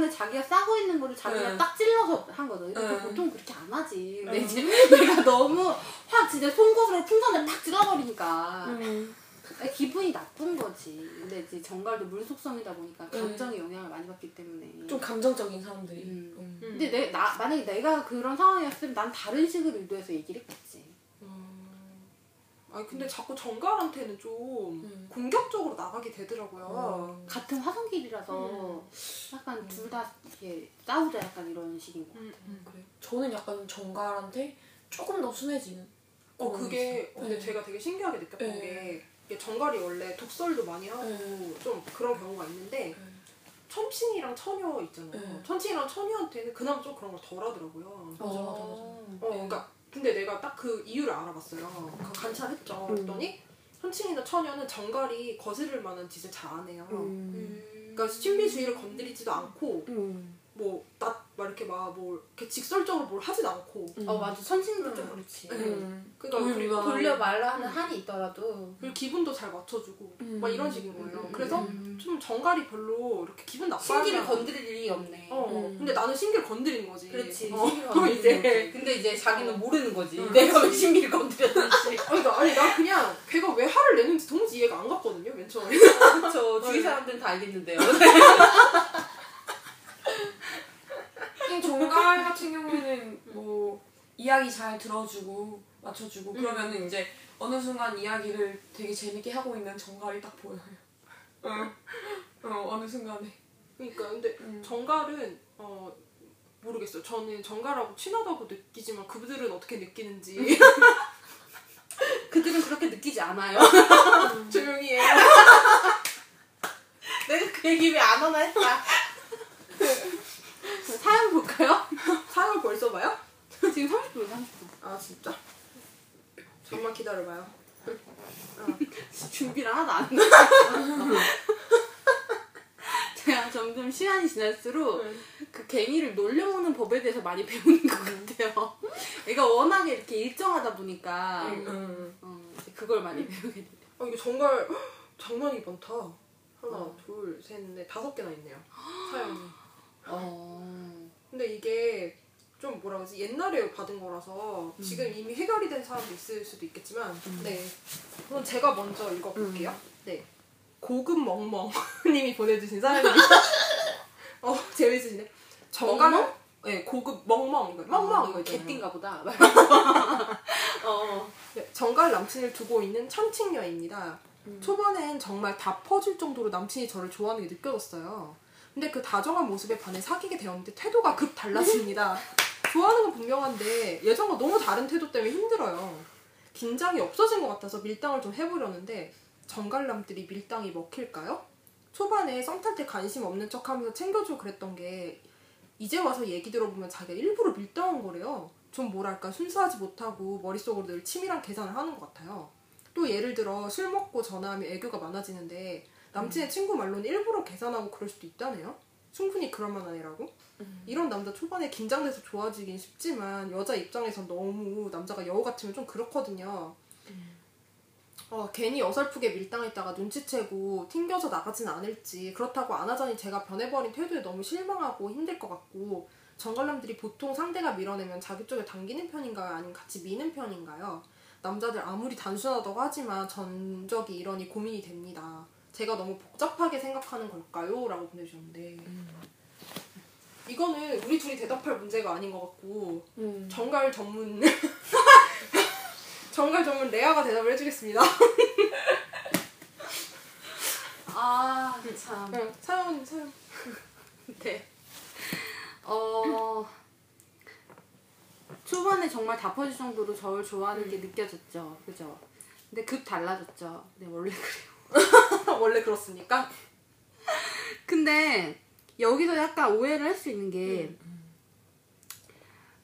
정관을 자기가 싸고 있는 거를 자기가 네. 딱 찔러서 한 거든. 근데 네. 보통 그렇게 안 하지. 근데 네. 이제 내가 너무 확 진짜 송곳으로 풍선을 탁 찔러버리니까 음. 기분이 나쁜 거지. 근데 이제 정갈도 물 속성이다 보니까 네. 감정의 영향을 많이 받기 때문에. 좀 감정적인 사람들이. 음. 음. 근데 내, 나, 만약에 내가 그런 상황이었으면 난 다른 식으로 유도해서 얘기를 했겠지. 아니 근데 자꾸 정갈한테는 좀 음. 공격적으로 나가게 되더라고요. 어. 같은 화성길이라서 음. 약간 둘 다 이렇게 싸우자 약간 이런 식인 거. 음, 음. 그래. 저는 약간 정갈한테 조금 더 순해지는. 어 그게. 근데 네. 제가 되게 신기하게 느꼈던 네. 게 이게 정갈이 원래 독설도 많이 하고 네. 좀 그런 경우가 있는데 천칭이랑 처녀 있잖아요. 네. 천칭이랑 처녀한테는 그나마 좀 그런 걸 덜 하더라고요. 맞아, 맞아, 맞아. 어, 그러니까 근데 내가 딱 그 이유를 알아봤어요. 그 관찰했죠. 음. 그랬더니 천칭이나 처녀는 정갈이 거스를 만한 짓을 잘 안 해요. 음. 그러니까 신비주의를 건드리지도 않고 음. 뭐나 막 이렇게 막뭐 이렇게 직설적으로 뭘 하진 않고 음. 어 맞아 선생님도 음. 좀 그렇지. 음. 그러니까 우리 그리고, 누나. 돌려 말라 하는 한이 있더라도 그리고 기분도 잘 맞춰주고 음. 막 이런 식인 거예요. 음. 그래서 음. 좀 정갈이 별로 이렇게 기분 나빠하지 신기를. 건드릴 일이 없네. 어, 음. 근데 나는 신기를 건드린 거지. 그렇지. 어, 그럼 이제 거지. 근데 이제 자기는 모르는 거지. 응. 내가 왜 신기를 건드렸는지. 아니, 그러니까 아니 나 그냥 걔가 왜 화를 내는지 도무지 이해가 안 갔거든요. 맨 처음에. 그렇죠. 주위 사람들은 다 알겠는데요. 정갈 같은 경우에는 뭐 이야기 잘 들어주고 맞춰주고 그러면은 이제 어느 순간 이야기를 되게 재밌게 하고 있는 정갈이 딱 보여요. 어, 어 어느 순간에. 그러니까 근데 음. 정갈은 어 모르겠어요. 저는 정갈하고 친하다고 느끼지만 그들은 어떻게 느끼는지 그들은 그렇게 느끼지 않아요. 조용히 해. 내가 그 얘기 왜 안 하나 했다. 사연 볼까요? 사연 벌써 봐요? 지금 30분, 30분. 아 진짜. 잠만 기다려봐요. 준비를 하나도 안 했어. 제가 점점 시간이 지날수록 그 갱이를 놀려먹는 법에 대해서 많이 배우는 것 같아요. 얘가 워낙에 이렇게 일정하다 보니까 음. 어, 그걸 많이 배우게 돼요. 아 이게 정말 장난이 많다. 하나, 둘, 셋, 넷, 다섯 개나 있네요. 사연이. 어... 근데 이게 좀 뭐라 그러지? 옛날에 받은 거라서 지금 이미 해결이 된 사람도 있을 수도 있겠지만 네. 그럼 제가 먼저 읽어볼게요. 네. 고급 멍멍님이 보내주신 사연입니다. 어 재밌으시네. 정갈 멍멍? 네 고급 멍멍. 이거 멍멍 이거. 개띵가 보다. 어. 네, 정갈 남친을 두고 있는 천칭녀입니다. 초반엔 정말 다 퍼질 정도로 남친이 저를 좋아하는 게 느껴졌어요. 근데 그 다정한 모습에 반해 사귀게 되었는데 태도가 급 달라집니다. 좋아하는 건 분명한데 예전과 너무 다른 태도 때문에 힘들어요. 긴장이 없어진 것 같아서 밀당을 좀 해보려는데 정갈남들이 밀당이 먹힐까요? 초반에 썸탈때 관심 없는 척 하면서 챙겨주고 그랬던 게 이제 와서 얘기 들어보면 자기가 일부러 밀당한 거래요. 좀 뭐랄까 순수하지 못하고 머릿속으로 늘 치밀한 계산을 하는 것 같아요. 또 예를 들어 술 먹고 전화하면 애교가 많아지는데 남친의 친구 말로는 일부러 계산하고 그럴 수도 있다네요. 충분히 그럴 만한 애라고. 이런 남자 초반에 긴장돼서 좋아지긴 쉽지만 여자 입장에선 너무 남자가 여우 같으면 좀 그렇거든요. 어, 괜히 어설프게 밀당했다가 눈치채고 튕겨서 나가진 않을지 그렇다고 안 하자니 제가 변해버린 태도에 너무 실망하고 힘들 것 같고 정갈남들이 보통 상대가 밀어내면 자기 쪽에 당기는 편인가요? 아니면 같이 미는 편인가요? 남자들 아무리 단순하다고 하지만 전적이 이러니 고민이 됩니다. 제가 너무 복잡하게 생각하는 걸까요? 라고 보내주셨는데 이거는 우리 둘이 대답할 문제가 아닌 것 같고 음. 정갈 전문 정갈 전문 레아가 대답을 해주겠습니다. 아, 참. 응, 사연 사연. 네. 어. 초반에 정말 다 퍼질 정도로 저를 좋아하는 게 느껴졌죠. 그죠? 근데 급 달라졌죠. 네, 원래 그래요. 원래 그렇습니까? 근데 여기서 약간 오해를 할 수 있는 게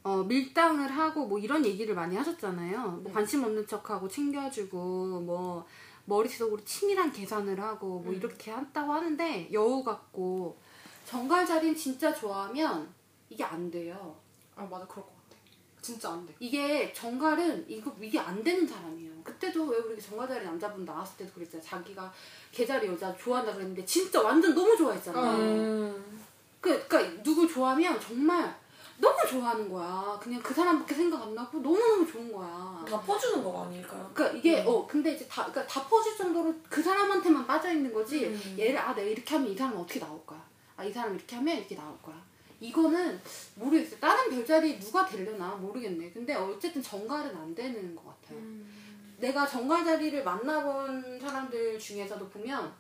어, 밀당을 하고 뭐 이런 얘기를 많이 하셨잖아요. 뭐 관심 없는 척하고 챙겨주고 뭐 머릿속으로 치밀한 계산을 하고 뭐 이렇게 한다고 하는데 여우 같고 정갈 자리는 진짜 좋아하면 이게 안 돼요. 아 맞아 그럴 것 같아. 진짜 안 돼. 이게 정갈은 이거 이게 안 되는 사람이에요. 그때도 왜 우리 정갈자리 남자분 나왔을 때도 그랬잖아요. 자기가 개자리 여자 좋아한다 그랬는데 진짜 완전 너무 좋아했잖아요. 음. 그, 그러니까 누구 좋아하면 정말 너무 좋아하는 거야. 그냥 그 사람밖에 생각 안 나고 너무너무 좋은 거야. 다 퍼주는 거 아닐까요? 그러니까 이게 어 근데 이제 다 그러니까 다 퍼질 정도로 그 사람한테만 빠져 있는 거지. 음. 얘를 아 내가 이렇게 하면 이 사람은 어떻게 나올 거야. 아 이 사람 이렇게 하면 이렇게 나올 거야. 이거는 모르겠어요. 다른 별자리 누가 되려나 모르겠네. 근데 어쨌든 정갈은 안 되는 것 같아요. 내가 정갈 자리를 만나본 사람들 중에서도 보면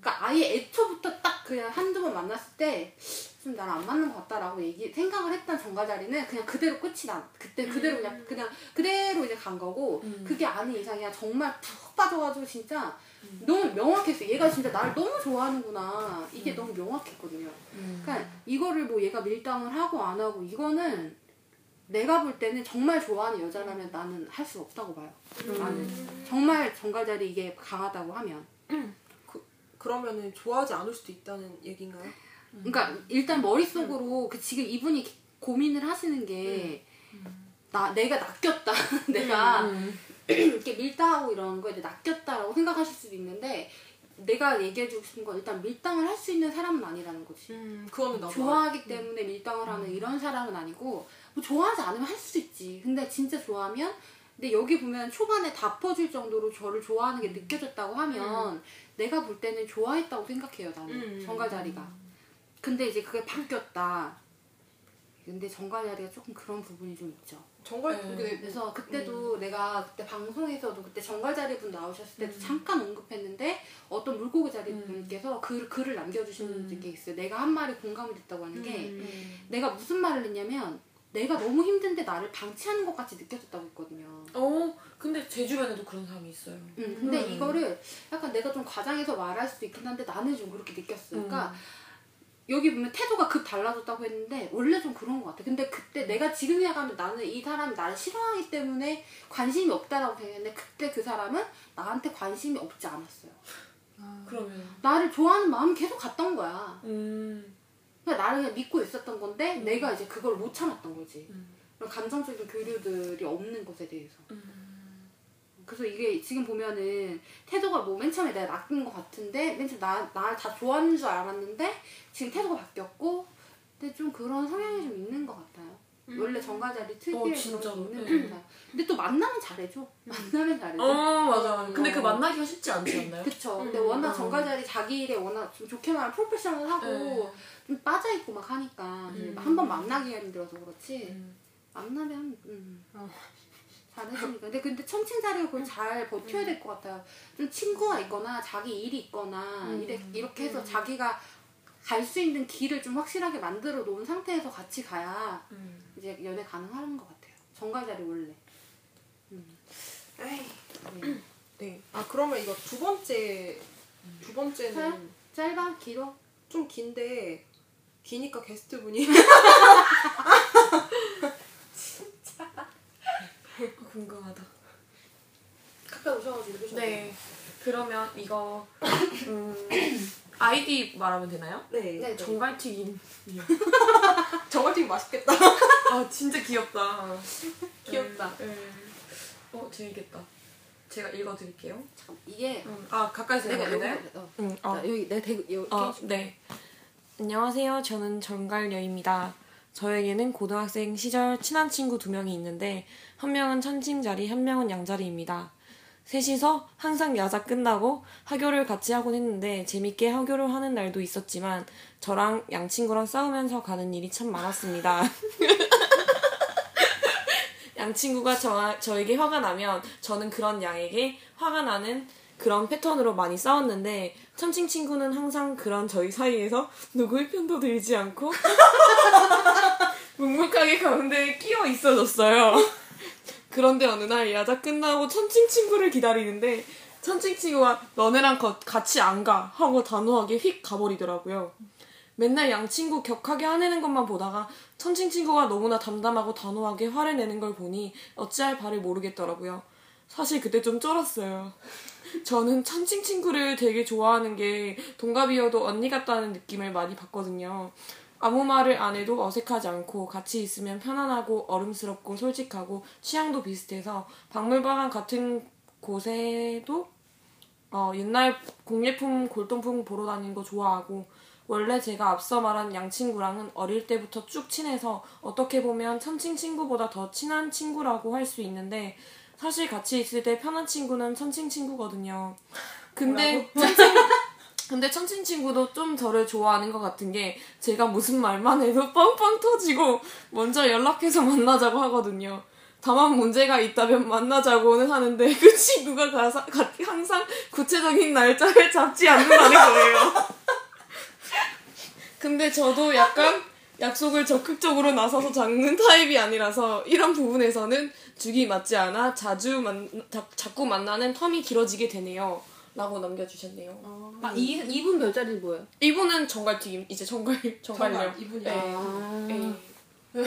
그러니까 아예 애초부터 딱 그냥 한두 번 만났을 때 좀 나랑 안 맞는 것 같다라고 얘기 생각을 했던 정갈 자리는 그냥 그대로 끝이 나 그때 그대로 그냥 그냥 그대로 이제 간 거고 음. 그게 아닌 이상이야 정말 푹 빠져가지고 진짜 너무 명확했어 얘가 진짜 나를 너무 좋아하는구나 이게 너무 명확했거든요 음. 그러니까 이거를 뭐 얘가 밀당을 하고 안 하고 이거는 내가 볼 때는 정말 좋아하는 여자라면 나는 할 수 없다고 봐요. 나는 정말 정갈자리 이게 강하다고 하면. 그러면은 좋아하지 않을 수도 있다는 얘기인가요? 그러니까 일단 머릿속으로 그 지금 이분이 고민을 하시는 게 나 내가 낚였다. 내가 음. 이렇게 밀당하고 이런 거에 낚였다라고 생각하실 수도 있는데 내가 얘기해주고 싶은 건 일단 밀당을 할 수 있는 사람은 아니라는 거지. 음 그거는 나도 좋아하기 때문에 밀당을 하는 이런 사람은 아니고 뭐 좋아하지 않으면 할 수 있지. 근데 진짜 좋아하면 근데 여기 보면 초반에 다 퍼질 정도로 저를 좋아하는 게 느껴졌다고 하면 내가 볼 때는 좋아했다고 생각해요 나는 음. 정갈자리가. 근데 이제 그게 바뀌었다. 근데 정갈자리가 조금 그런 부분이 좀 있죠. 정말 네. 그래서 그때도 내가 그때 방송에서도 그때 정갈 자리 분 나오셨을 때도 잠깐 언급했는데 어떤 물고기 자리 분께서 글, 글을 남겨주신 음. 게 있어요. 내가 한 말이 공감이 됐다고 하는 게 음. 내가 무슨 말을 했냐면 내가 너무 힘든데 나를 방치하는 것 같이 느껴졌다고 했거든요. 어 근데 제 주변에도 그런 사람이 있어요. 음, 근데 음. 이거를 약간 내가 좀 과장해서 말할 수도 있긴 한데 나는 좀 그렇게. 음. 그러니까 여기 보면 태도가 급 달라졌다고 했는데 원래 좀 그런 것 같아. 근데 그때 내가 지금 생각하면 나는 이 사람이 나를 싫어하기 때문에 관심이 없다라고 생각했는데 그때 그 사람은 나한테 관심이 없지 않았어요. 그러면 나를 좋아하는 마음이 계속 갔던 거야. 음. 그냥 나를 그냥 믿고 있었던 건데 내가 이제 그걸 못 참았던 거지. 음. 그런 감정적인 교류들이 없는 것에 대해서. 음. 그래서 이게 지금 보면은 태도가 뭐 맨 처음에 내가 낚인 것 같은데 맨 처음에 나, 나를 다 좋아하는 줄 알았는데 지금 태도가 바뀌었고 근데 좀 그런 성향이 좀 있는 것 같아요. 원래 정가자리 특유의 어, 그런 진짜로. 게 있는 네. 것 같아요. 근데 또 만나면 잘해줘. 만나면 잘해줘. 어 맞아. 근데 그 어. 만나기가 쉽지 않지 않나요? 그쵸. 근데 음, 워낙 어. 정가자리 자기 일에 워낙 좀 좋게 말하면 프로페셔널하고 네. 좀 빠져있고 막 하니까 음. 한번 만나기가 힘들어서 그렇지 음. 만나면 음. 어. 잘 해주니까 근데 근데 청칭자리가 그걸 잘 버텨야 될 것 같아요 좀 친구가 있거나 자기 일이 있거나 음. 이래, 이렇게 해서 음. 자기가 갈 수 있는 길을 좀 확실하게 만들어 놓은 상태에서 같이 가야 음. 이제 연애 가능한 것 같아요 정갈 자리 원래 에이. 네. 네. 아 그러면 이거 두 번째 두? 번째는 짧아 길어 좀 긴데 기니까 게스트분이 궁금하다. 가까이 오셔가지고 이러셔도 네. 그러면 이거 음, 아이디 말하면 되나요? 네. 네, 네. 정갈튀김. 되게 맛있겠다. 아 진짜 귀엽다. 귀엽다. 네. 네. 어 재밌겠다. 제가 읽어드릴게요. 잠깐 이게 음, 아 가까이서 내가 읽어도 되나요? 어. 응. 자, 여기 내가 대고 여기 어. 네. 안녕하세요. 저는 정갈녀입니다. 저에게는 고등학생 시절 친한 친구 두 명이 있는데 한 명은 천칭자리, 한 명은 양자리입니다. 셋이서 항상 야자 끝나고 하교를 같이 하곤 했는데 재밌게 하교를 하는 날도 있었지만 저랑 양 친구랑 싸우면서 가는 일이 참 많았습니다. 양 친구가 저, 저에게 화가 나면 저는 그런 양에게 화가 나는 그런 패턴으로 많이 싸웠는데 천칭 친구는 항상 그런 저희 사이에서 누구의 편도 들지 않고 묵묵하게 가운데 끼어 있어줬어요. 그런데 어느 날 야자 끝나고 천칭 친구를 기다리는데 천칭 친구가 너네랑 거- 같이 안 가 하고 단호하게 휙 가버리더라고요. 맨날 양 친구 격하게 화내는 것만 보다가 천칭 친구가 너무나 담담하고 단호하게 화를 내는 걸 보니 어찌할 바를 모르겠더라고요. 사실 그때 좀 쩔었어요. 저는 천칭 친구를 되게 좋아하는 게 동갑이어도 언니 같다는 느낌을 많이 받거든요. 아무 말을 안 해도 어색하지 않고 같이 있으면 편안하고 얼음스럽고 솔직하고 취향도 비슷해서 박물관 같은 곳에도 어, 옛날 공예품, 골동품 보러 다니는 거 좋아하고 원래 제가 앞서 말한 양 친구랑은 어릴 때부터 쭉 친해서 어떻게 보면 천칭 친구보다 더 친한 친구라고 할 수 있는데 사실 같이 있을 때 편한 친구는 천칭 친구거든요. 근데 천칭, 근데 천칭 친구도 좀 저를 좋아하는 것 같은 게 제가 무슨 말만 해도 빵빵 터지고 먼저 연락해서 만나자고 하거든요. 다만 문제가 있다면 만나자고는 하는데 그 친구가 가사, 가- 항상 구체적인 날짜를 잡지 않는다는 거예요. 근데 저도 약간 약속을 적극적으로 나서서 잡는 타입이 아니라서 이런 부분에서는 죽이 맞지 않아 자주 만, 자, 자꾸 만나는 텀이 길어지게 되네요. 라고 남겨주셨네요. 아, 이, 이분 별자리는 뭐예요? 이분은 정갈튀김, 이제 정갈, 정갈요. 정말 이분이요. 네. 아, 네.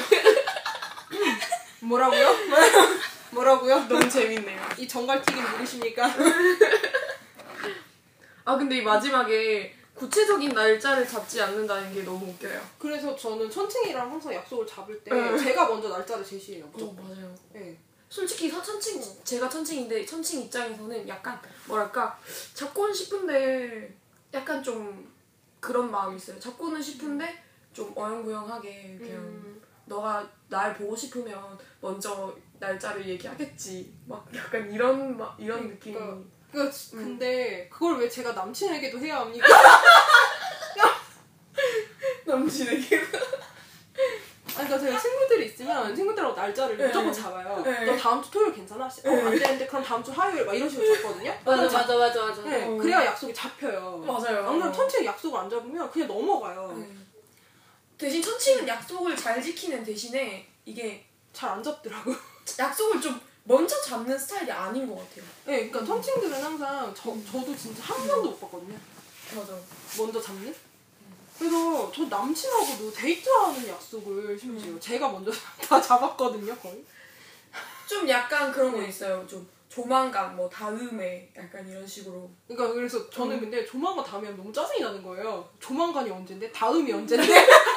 뭐라고요? 뭐라고요? 너무 재밌네요. 이 정갈튀김 누구십니까? 아, 근데 이 마지막에 구체적인 날짜를 잡지 않는다는 게 너무 웃겨요. 그래서 저는 천칭이랑 항상 약속을 잡을 때 네. 제가 먼저 날짜를 제시해요. 어. 맞아요. 네. 솔직히 사- 천칭 제가 천칭인데 천칭 입장에서는 약간 뭐랄까 잡고는 싶은데 약간 좀 그런 마음이 있어요. 잡고는 싶은데 좀 어영부영하게 그냥 음. 너가 날 보고 싶으면 먼저 날짜를 얘기하겠지. 막 약간 이런 막 이런 느낌이. 그러니까 그 근데 그걸 왜 제가 남친에게도 해야 합니까? 남친에게. 그러니까 제가 친구들이 있으면 친구들하고 날짜를 네. 무조건 잡아요. 네. 너 다음 주 토요일 괜찮아? 어, 안 되는데 그럼 다음 주 화요일 막 이런 식으로 잡거든요. 맞아 맞아 맞아 맞아. 네, 어. 그래야 약속이 잡혀요. 맞아요. 안 그러면 천천히 약속을 안 잡으면 그냥 넘어가요. 네. 대신 천칭은 약속을 잘 지키는 대신에 이게 잘 안 잡더라고요. 약속을 좀 먼저 잡는 스타일이 아닌 것 같아요. 네, 그러니까 천친들은 항상 저, 저도 진짜 한 번도 못 봤거든요. 맞아. 먼저 잡는? 그래서 저 남친하고도 데이트하는 약속을 심지어 제가 먼저 다 잡았거든요, 거의. 좀 약간 그런 거 있어요. 좀 조만간 뭐 다음에 약간 이런 식으로. 그러니까 그래서 저는 음. 근데 조만간 다음에 너무 짜증이 나는 거예요. 조만간이 언젠데? 다음이 언젠데?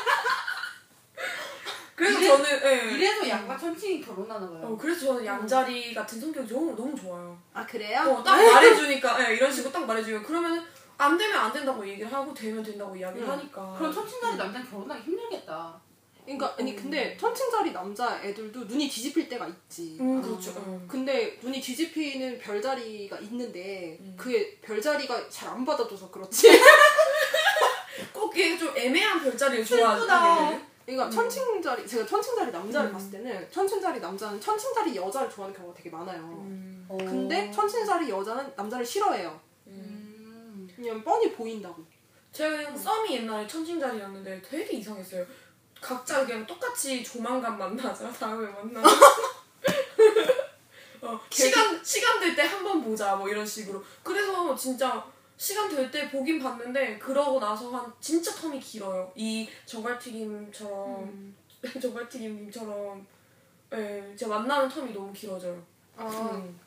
그래서 이래- 저는 예. 이래서 양과 천칭이 결혼하나 봐요. 어, 그래서 저는 양자리 같은 성격이 너무 너무 좋아요. 아, 그래요? 어, 딱 말해주니까 예, 이런 식으로 딱 말해주면 그러면 안 되면 안 된다고 얘기를 하고 되면 된다고 이야기를 응. 하니까. 그럼 천칭자리 남자는 결혼하기 힘들겠다. 그러니까 아니 근데 천칭자리 남자 애들도 눈이 뒤집힐 때가 있지. 음 그렇죠. 응. 근데 눈이 뒤집히는 별자리가 있는데 음. 그게 별자리가 잘 안 받아줘서 그렇지. 꼭 이게 좀 애매한 별자리를 슬프다. 좋아하는. 그러니까 천칭자리 제가 천칭자리 남자를 음. 봤을 때는 천칭자리 남자는 천칭자리 여자를 좋아하는 경우가 되게 많아요. 음. 근데 천칭자리 여자는 남자를 싫어해요. 음. 그냥 뻔히 보인다고. 제가 그냥 썸이 옛날에 천칭자리였는데 되게 이상했어요. 각자 그냥 똑같이 조만간 만나자 다음에 만나. 어, 시간 시간 될 때 한 번 보자 뭐 이런 식으로. 그래서 진짜 시간 될 때 보긴 봤는데 그러고 나서 한 진짜 텀이 길어요. 이 정갈튀김처럼 음. 정갈튀김님처럼 예, 제가 만나는 텀이 너무 길어져요. 아 음.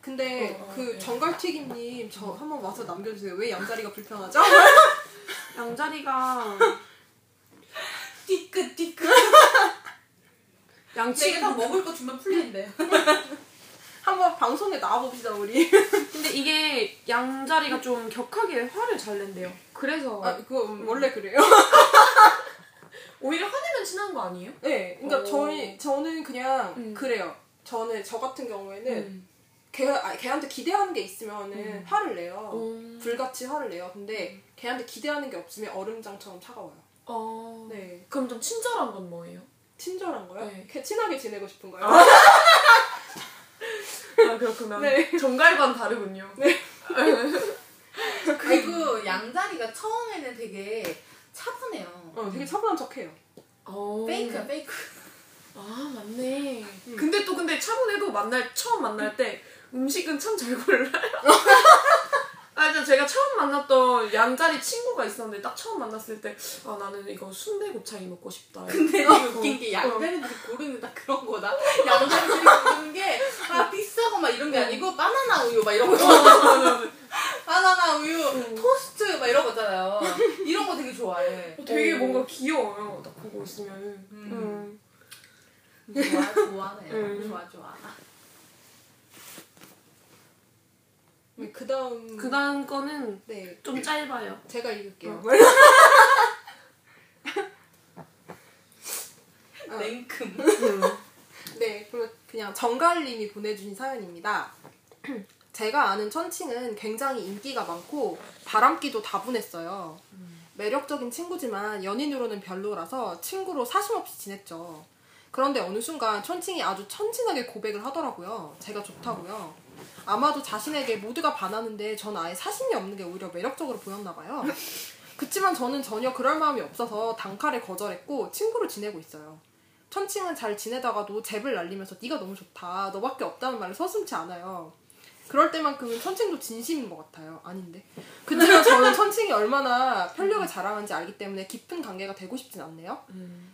근데 어, 어, 그 네. 정갈튀김님 저 한번 와서 남겨주세요. 왜 양자리가 불편하죠? 양자리가 띠끗 띠끗. 양치 내가 다 먹을 거 주면 풀리는데. 한번 방송에 나와봅시다 우리. 근데 이게 양자리가 좀 격하게 화를 잘 낸대요. 그래서 아 그거 원래 그래요. 오히려 화내면 친한 거 아니에요? 네, 그러니까 오. 저희 저는 그냥 음. 그래요. 저는 저 같은 경우에는 음. 걔 아, 걔한테 기대하는 게 있으면은 음. 화를 내요. 음. 불같이 화를 내요. 근데 걔한테 기대하는 게 없으면 얼음장처럼 차가워요. 어. 네, 그럼 좀 친절한 건 뭐예요? 친절한 거요? 네. 걔 친하게 지내고 싶은 거요. 아 그렇구나. 네. 정갈과는 다르군요. 네. 그리고 양자리가 처음에는 되게 차분해요. 어, 되게 차분한 척해요. 어. 페이크야 페이크. 아 맞네. 음. 근데 또 근데 차분해도 만날 처음 만날 때 음식은 참 잘 골라요. 아, 저 제가 처음 만났던 양자리 친구가 있었는데 딱 처음 만났을 때 아 나는 이거 순대 곱창이 먹고 싶다. 근데 어, 되게 웃긴 게 양자리들이 고르는 다 그런 거다. 양자리들이 고르는 게막 비싸고 막 이런 게 아니고 바나나 우유 막 이런 거. 바나나 우유, 토스트 막 이런 거잖아요. 이런 거 되게 좋아해. 되게 어. 뭔가 귀여워요. 딱 보고 있으면. 음. 음. 좋아, 좋아하네. 음. 좋아, 좋아. 그 다음 그 다음 거는 네 좀 짧아요. 제가 읽을게요. 어. 아. 냉큼. 네, 그리고 그냥 정갈님이 보내주신 사연입니다. 제가 아는 천칭은 굉장히 인기가 많고 바람기도 다분했어요. 매력적인 친구지만 연인으로는 별로라서 친구로 사심 없이 지냈죠. 그런데 어느 순간 천칭이 아주 천진하게 고백을 하더라고요. 제가 좋다고요. 아마도 자신에게 모두가 반하는데 전 아예 사심이 없는 게 오히려 매력적으로 보였나 봐요. 그치만 저는 전혀 그럴 마음이 없어서 단칼에 거절했고 친구로 지내고 있어요. 천칭은 잘 지내다가도 잽을 날리면서 네가 너무 좋다. 너밖에 없다는 말을 서슴지 않아요. 그럴 때만큼은 천칭도 진심인 것 같아요. 아닌데. 그치만 저는 천칭이 얼마나 편력을 자랑하는지 알기 때문에 깊은 관계가 되고 싶진 않네요.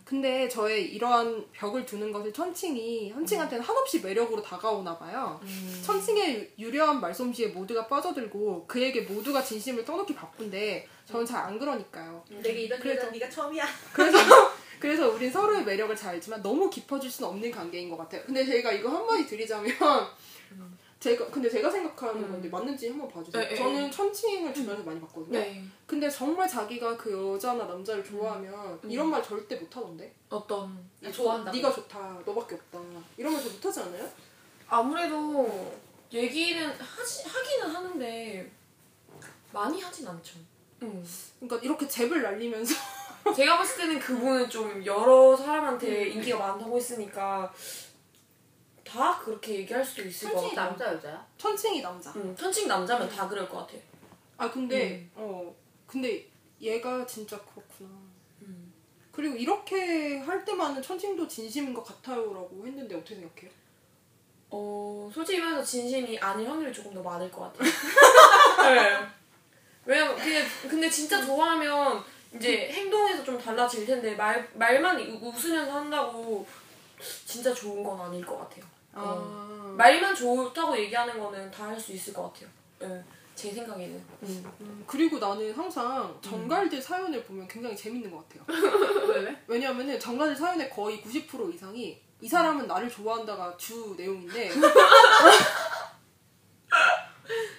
근데 저의 이러한 벽을 두는 것을 천칭이 천칭한테는 한없이 매력으로 다가오나 봐요. 천칭의 유- 유려한 말솜씨에 모두가 빠져들고 그에게 모두가 진심을 떠놓기 바쁜데 저는 잘 안 그러니까요. 내게 그래도- 여자 네가 처음이야. 그래서 그래서 우린 서로의 매력을 잘 알지만 너무 깊어질 수는 없는 관계인 것 같아요. 근데 제가 이거 한마디 드리자면 제가 근데 제가 생각하는 음. 건데 맞는지 한번 봐주세요. 네, 네, 저는 천칭을 주변에서 많이 봤거든요. 네. 근데 정말 자기가 그 여자나 남자를 좋아하면 이런 말 절대 못 하던데. 어떤 나 좋아한다고. 네가 좋다, 너밖에 없다. 이런 말 잘 못하지 않아요? 아무래도 얘기는 하지 하기는 하는데 많이 하진 않죠. 음. 그러니까 이렇게 잽을 날리면서 제가 봤을 때는 그분은 좀 여러 사람한테 인기가 많다고 했으니까 다 그렇게 얘기할 수도 있을 것 솔직히 같아요. 남자 여자야? 천칭이 남자. 응, 천칭 남자면 다 그럴 것 같아. 아 근데 음. 어 근데 얘가 진짜 그렇구나. 음. 그리고 이렇게 할 때만은 천칭도 진심인 것 같아요라고 했는데 어떻게 생각해요? 어, 솔직히 말해서 진심이 아닐 확률이 조금 더 많을 것 같아요. 네. 왜냐면, 근데, 근데 진짜 좋아하면 이제 행동에서 좀 달라질 텐데, 말, 말만 우- 웃으면서 한다고 진짜 좋은 건 아닐 것 같아요. 어. 아 말만 좋다고 얘기하는 거는 다 할 수 있을 것 같아요. 네. 제 생각에는. 음. 음, 그리고 나는 항상 정갈들 사연을 보면 굉장히 재밌는 것 같아요. 왜 왜? 왜냐하면은 정갈들 사연의 거의 90% 이상이 이 사람은 나를 좋아한다가 주 내용인데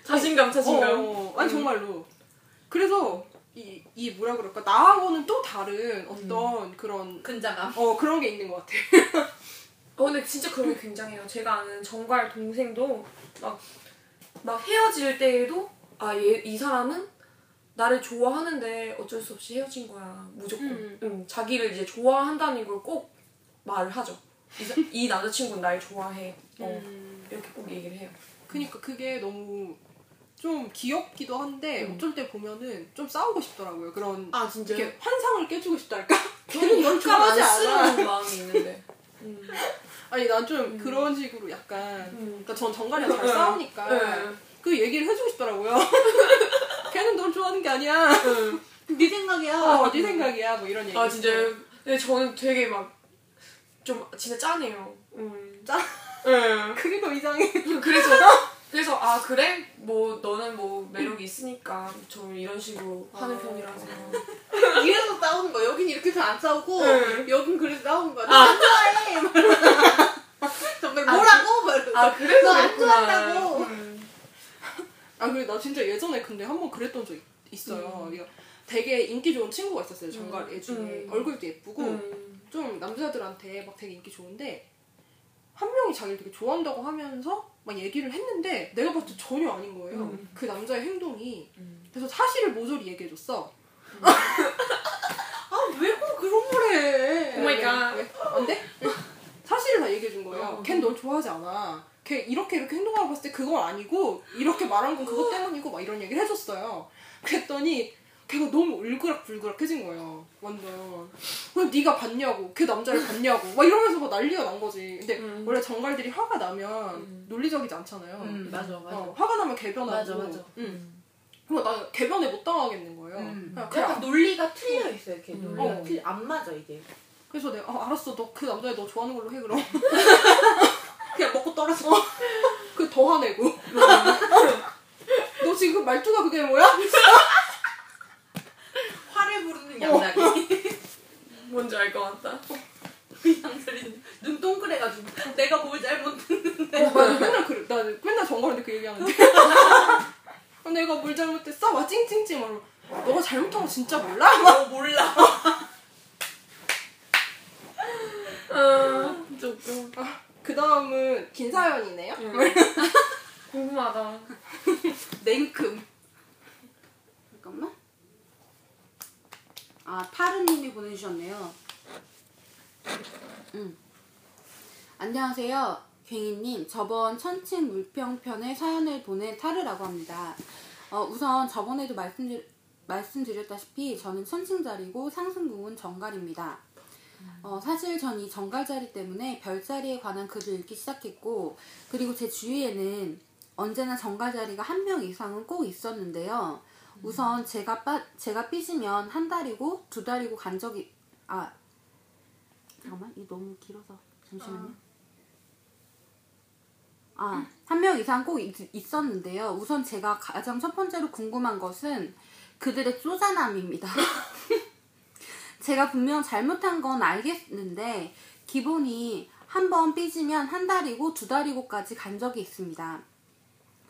자신감, 자신감. 어, 아니 정말로. 그래서 이, 이 뭐라 그럴까 나하고는 또 다른 어떤 그런 근자감. 어 그런 게 있는 것 같아. 어, 근데 진짜 그런 게 굉장해요. 제가 아는 정갈 동생도 막, 막 헤어질 때에도 아, 얘, 이 사람은 나를 좋아하는데 어쩔 수 없이 헤어진 거야. 무조건. 음. 응, 자기를 이제 좋아한다는 걸 꼭 말을 하죠. 이, 사- 이 남자친구는 날 좋아해. 어, 음, 이렇게 꼭 얘기를 해요. 그니까 그게 너무 좀 귀엽기도 한데 음. 어쩔 때 보면은 좀 싸우고 싶더라고요. 그런 아? 이렇게 환상을 깨주고 싶달까? 저는 좋아하지 않아. 마음이 있는데. 음. 아니 난 좀 그런 식으로 약간 음. 그러니까 전 정갈이랑 잘 싸우니까 네. 그 얘기를 해주고 싶더라고요. 걔는 널 좋아하는 게 아니야. 응. 네 생각이야. 어, 네 생각이야. 뭐 이런 얘기. 아, 진짜요? 근데 저는 되게 막, 좀 진짜 짠해요. 음. 짠? 응. 그게 더 이상해. 그래서 그래서 아 그래 뭐 너는 뭐 매력이 있으니까 좀 이런 식으로 하는 아. 편이라서 이래서 싸우는 거야. 여긴 이렇게 해서 안 싸우고 응. 여긴 그래서 싸우는 거야. 아. 너안 좋아해. 정말 아, 뭐라고? 막 이러면서. 아 그래서 그랬구나. 좋아한다고. 음. 아, 그래, 나 진짜 예전에 근데 한 번 그랬던 적 있- 있어요. 이거 되게 인기 좋은 친구가 있었어요, 정갈 애 중에. 음. 얼굴도 예쁘고, 음. 좀 남자들한테 막 되게 인기 좋은데, 한 명이 자기를 되게 좋아한다고 하면서 막 얘기를 했는데, 내가 봤을 때 전혀 아닌 거예요. 음. 그 남자의 행동이. 음. 그래서 사실을 모조리 얘기해줬어. 아, 왜 꼭 그런 걸 해? oh my god. 왜? 안 돼? 사실을 다 얘기해준 거예요. 어. 걘 널 좋아하지 않아. 걔 이렇게 이렇게 행동하고 봤을 때 그건 아니고 이렇게 말한 건 그것 때문이고 막 이런 얘기를 해줬어요. 그랬더니 걔가 너무 울그락불그락해진 거예요. 완전. 왜 네가 봤냐고. 걔 남자를 봤냐고. 막 이러면서 막 난리가 난 거지. 근데 음. 원래 전갈들이 화가 나면 음. 논리적이지 않잖아요. 음, 맞아, 맞아. 어, 화가 나면 궤변하고. 맞아, 맞아. 응. 그리고 나 개변에 못 당하겠는 거예요. 음. 그냥 약간 논리가 틀려 있어 이렇게 음. 논리가 어. 틀, 안 맞아 이게. 그래서 내가 아, 알았어 너 그 남자애 너 좋아하는 걸로 해 그럼 그냥 먹고 떨어져. 그 더 화내고 너 지금 말투가 그게 뭐야? 양다리. 뭔지 알 것 같다. 그 양다리 눈 동그래가지고 내가 뭘 잘못 듣는데. 어, 맞아 맨날 그래 나 맨날 정거한테 그 얘기하는데 아, 내가 뭘 잘못했어? 막 찡찡찡 막 너가 잘못한 거 진짜 몰라? 막어 몰라. 아 진짜 웃겨. 그 다음은 긴 사연이네요 음. 궁금하다. 냉큼. 잠깐만. 아, 타르님이 보내주셨네요. 음. 안녕하세요. 괭이님. 저번 천칭 물평편에 사연을 보낸 타르라고 합니다. 어, 우선 저번에도 말씀드렸, 말씀드렸다시피 저는 천칭자리고 상승궁은 정갈입니다. 어, 사실 전 이 정갈자리 때문에 별자리에 관한 글을 읽기 시작했고 그리고 제 주위에는 언제나 정갈자리가 한 명 이상은 꼭 있었는데요. 우선 제가 빠, 제가 삐지면 한 달이고 두 달이고 간 적이 아 잠깐만 이 너무 길어서 잠시만요. 아, 한 명 이상 꼭 있, 있었는데요. 우선 제가 가장 첫 번째로 궁금한 것은 그들의 쪼잔함입니다. 제가 분명 잘못한 건 알겠는데 기본이 한 번 삐지면 한 달이고 두 달이고까지 간 적이 있습니다.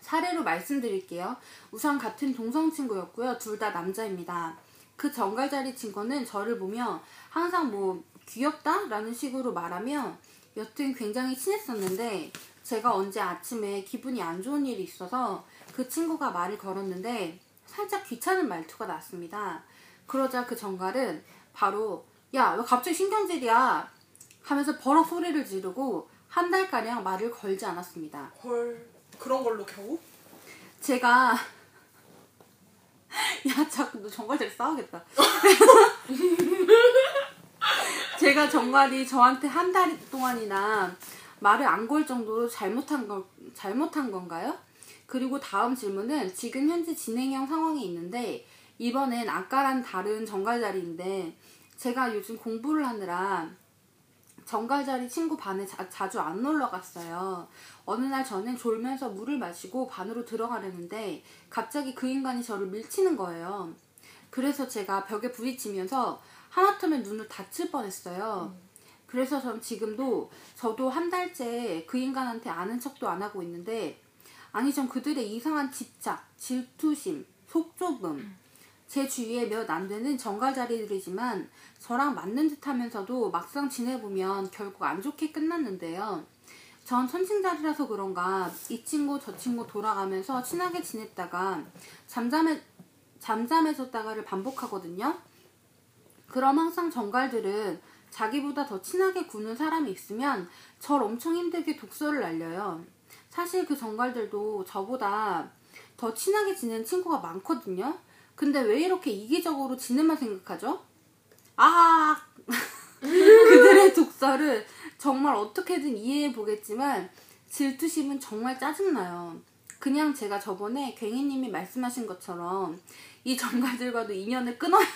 사례로 말씀드릴게요. 우선 같은 동성 친구였고요. 둘 다 남자입니다. 그 정갈자리 친구는 저를 보며 항상 뭐 귀엽다 라는 식으로 말하며 여튼 굉장히 친했었는데 제가 언제 아침에 기분이 안 좋은 일이 있어서 그 친구가 말을 걸었는데 살짝 귀찮은 말투가 났습니다. 그러자 그 정갈은 바로 야 왜 갑자기 신경질이야 하면서 버럭 소리를 지르고 한 달가량 말을 걸지 않았습니다. 헐 그런 걸로 겨우? 제가 야 자꾸 너 정갈들 싸우겠다. 제가 정갈이 저한테 한 달 동안이나 말을 안 걸 정도로 잘못한 걸 잘못한 건가요? 그리고 다음 질문은 지금 현재 진행형 상황이 있는데 이번엔 아까랑 다른 정갈 자리인데 제가 요즘 공부를 하느라 정갈자리 친구 반에 자, 주 안 놀러 갔어요. 어느 날 저는 졸면서 물을 마시고 반으로 들어가려는데 갑자기 그 인간이 저를 밀치는 거예요. 그래서 제가 벽에 부딪히면서 하마터면 눈을 다칠 뻔했어요. 그래서 전 지금도 저도 한 달째 그 인간한테 아는 척도 안 하고 있는데 아니 전 그들의 이상한 집착, 질투심, 속좁음 제 주위에 몇 안 되는 정갈자리들이지만 저랑 맞는 듯 하면서도 막상 지내보면 결국 안 좋게 끝났는데요. 전 천칭자리라서 그런가 이 친구 저 친구 돌아가면서 친하게 지냈다가 잠잠해, 잠잠해졌다가를 반복하거든요. 그럼 항상 정갈들은 자기보다 더 친하게 구는 사람이 있으면 절 엄청 힘들게 독서를 날려요. 사실 그 정갈들도 저보다 더 친하게 지낸 친구가 많거든요. 근데 왜 이렇게 이기적으로 지네만 생각하죠? 아 그들의 독서를 정말 어떻게든 이해해 보겠지만 질투심은 정말 짜증나요. 그냥 제가 저번에 괭이님이 말씀하신 것처럼 이 정갈들과도 인연을 끊어야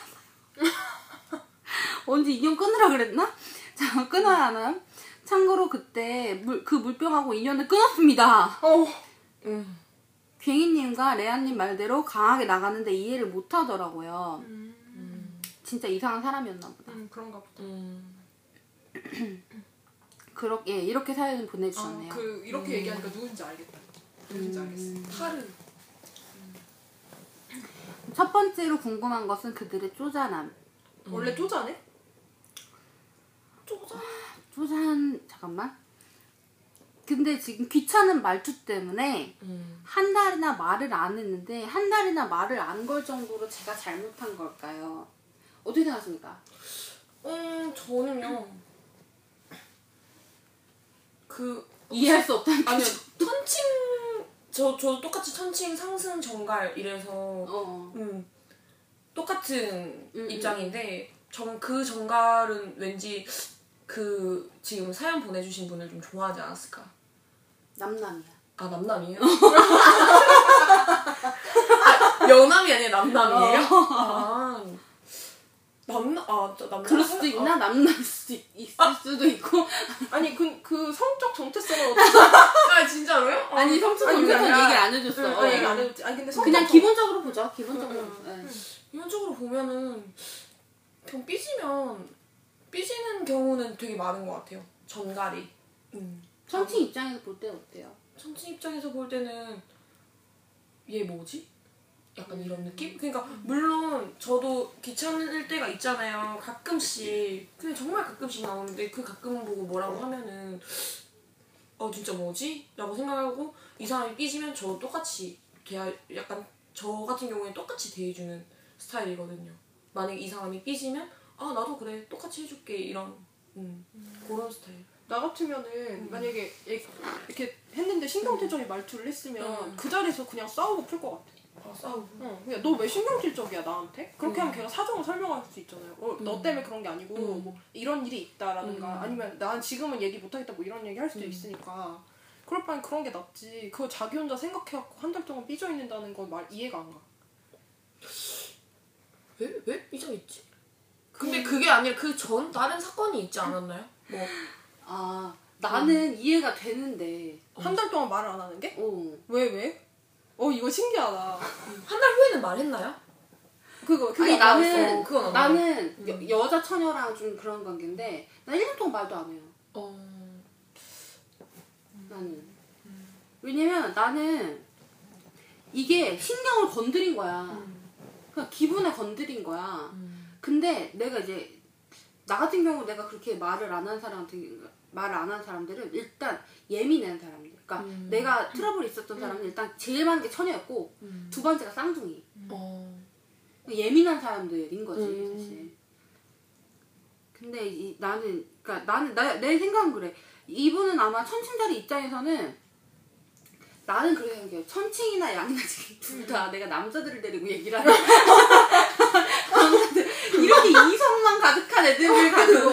언제 인연 끊으라 그랬나? 자 끊어야 하나요? 참고로 그때 물, 그 물병하고 인연을 끊었습니다. 어 음. 괭이님과 레아님 말대로 강하게 나가는데 이해를 못 하더라고요. 음, 진짜 이상한 사람이었나 보다. 음 그런가 보다. 음. 그렇게 예, 이렇게 사연을 보내주셨네요. 아, 그 이렇게 얘기하니까 누군지 알겠다. 누군지 알겠어. 타르. 첫 번째로 궁금한 것은 그들의 쪼잔함. 원래 쪼자네? 쪼잔. 쪼잔 잠깐만. 근데 지금 귀찮은 말투 때문에 음. 한 달이나 말을 안 했는데 한 달이나 말을 안 걸 정도로 제가 잘못한 걸까요? 어떻게 생각하십니까? 음, 저는요. 그 이해할 수 없다는 아니요 천칭 저저 똑같이 천칭 상승 정갈 이래서 어. 음 똑같은 음, 입장인데 전그 정갈은 왠지 그 지금 사연 보내주신 분을 좀 좋아하지 않았을까? 남남이야. 아 남남이에요? 아, 여남이 아니라 남남이에요? 아 남남 아저 남남 그럴 수도 있나? 남남일 수도 있, 있을 수도 있고. 아니 그, 그 성적 정체성은 어떻게 아 진짜로요? 아니 성적 아니, 그게 아니라- 얘기를 안 해줬어. 응, 어, 얘기 안 해줬지. 아니 근데 성적 그냥 정- 기본적으로 보죠. 기본적으로. 응, 네. 이론적으로 보면은 그냥 삐지면 삐지는 경우는 되게 많은 것 같아요. 전갈이. 음. 청칭 입장에서 볼때 어때요? 천칭 입장에서 볼 때는 얘 뭐지? 약간 이런 느낌? 그러니까 물론 저도 귀찮을 때가 있잖아요. 가끔씩 그냥 정말 가끔씩 나오는데 그 가끔 보고 뭐라고 하면은 어 진짜 뭐지? 라고 생각하고 이 사람이 삐지면 저 똑같이 대하 약간 저 같은 경우에 똑같이 대해주는 스타일이거든요. 만약에 이 사람이 삐지면 아 나도 그래 똑같이 해줄게 이런 음, 그런 스타일. 나 같으면은 만약에 얘- 이렇게 했는데 신경질적인 말투를 했으면 음. 그 자리에서 그냥 싸우고 풀 것 같아. 아 싸우고. 응. 그냥 너 왜 신경질적이야 나한테? 그렇게 음. 하면 걔가 사정을 설명할 수 있잖아요. 어, 너 음. 때문에 그런 게 아니고 음. 뭐 이런 일이 있다라든가 음. 아니면 난 지금은 얘기 못하겠다 뭐 이런 얘기 할 수도 음. 있으니까 그럴 바엔 그런 게 낫지. 그거 자기 혼자 생각해갖고 한 달 동안 삐져 있는다는 건 말 이해가 안 가. 왜? 왜 삐져 있지? 근데 그게 아니라 그 전 다른 사건이 있지 않았나요? 뭐 아 나는 이해가 되는데. 한 달 동안 말을 안 하는 게? 어. 왜 왜? 어 이거 신기하다. 한 달 후에는 말했나요? 그거 그게 아니 안 나는. 그건 안 나는 여, 여자 처녀랑 좀 그런 관계인데 나 1년 동안 말도 안 해요. 어. 나는. 왜냐면 나는 이게 신경을 건드린 거야. 그냥 기분에 건드린 거야. 근데 내가 이제 나 같은 경우 내가 그렇게 말을 안한 사람한테 말을 안한 사람들은 일단 예민한 사람들. 그러니까 음. 내가 트러블이 있었던 사람은 일단 제일 많은 게 처녀였고 두 번째가 쌍둥이. 어. 예민한 사람들인 거지 음. 사실. 근데 이, 나는 그러니까 나는 나, 내 생각은 그래. 이분은 아마 천칭자리 입장에서는 나는 그렇게 생각해요. 천칭이나 양나지 둘다 내가 남자들을 데리고 얘기를 하는 남자들 이렇게 이성만 가득한 애들을 가지고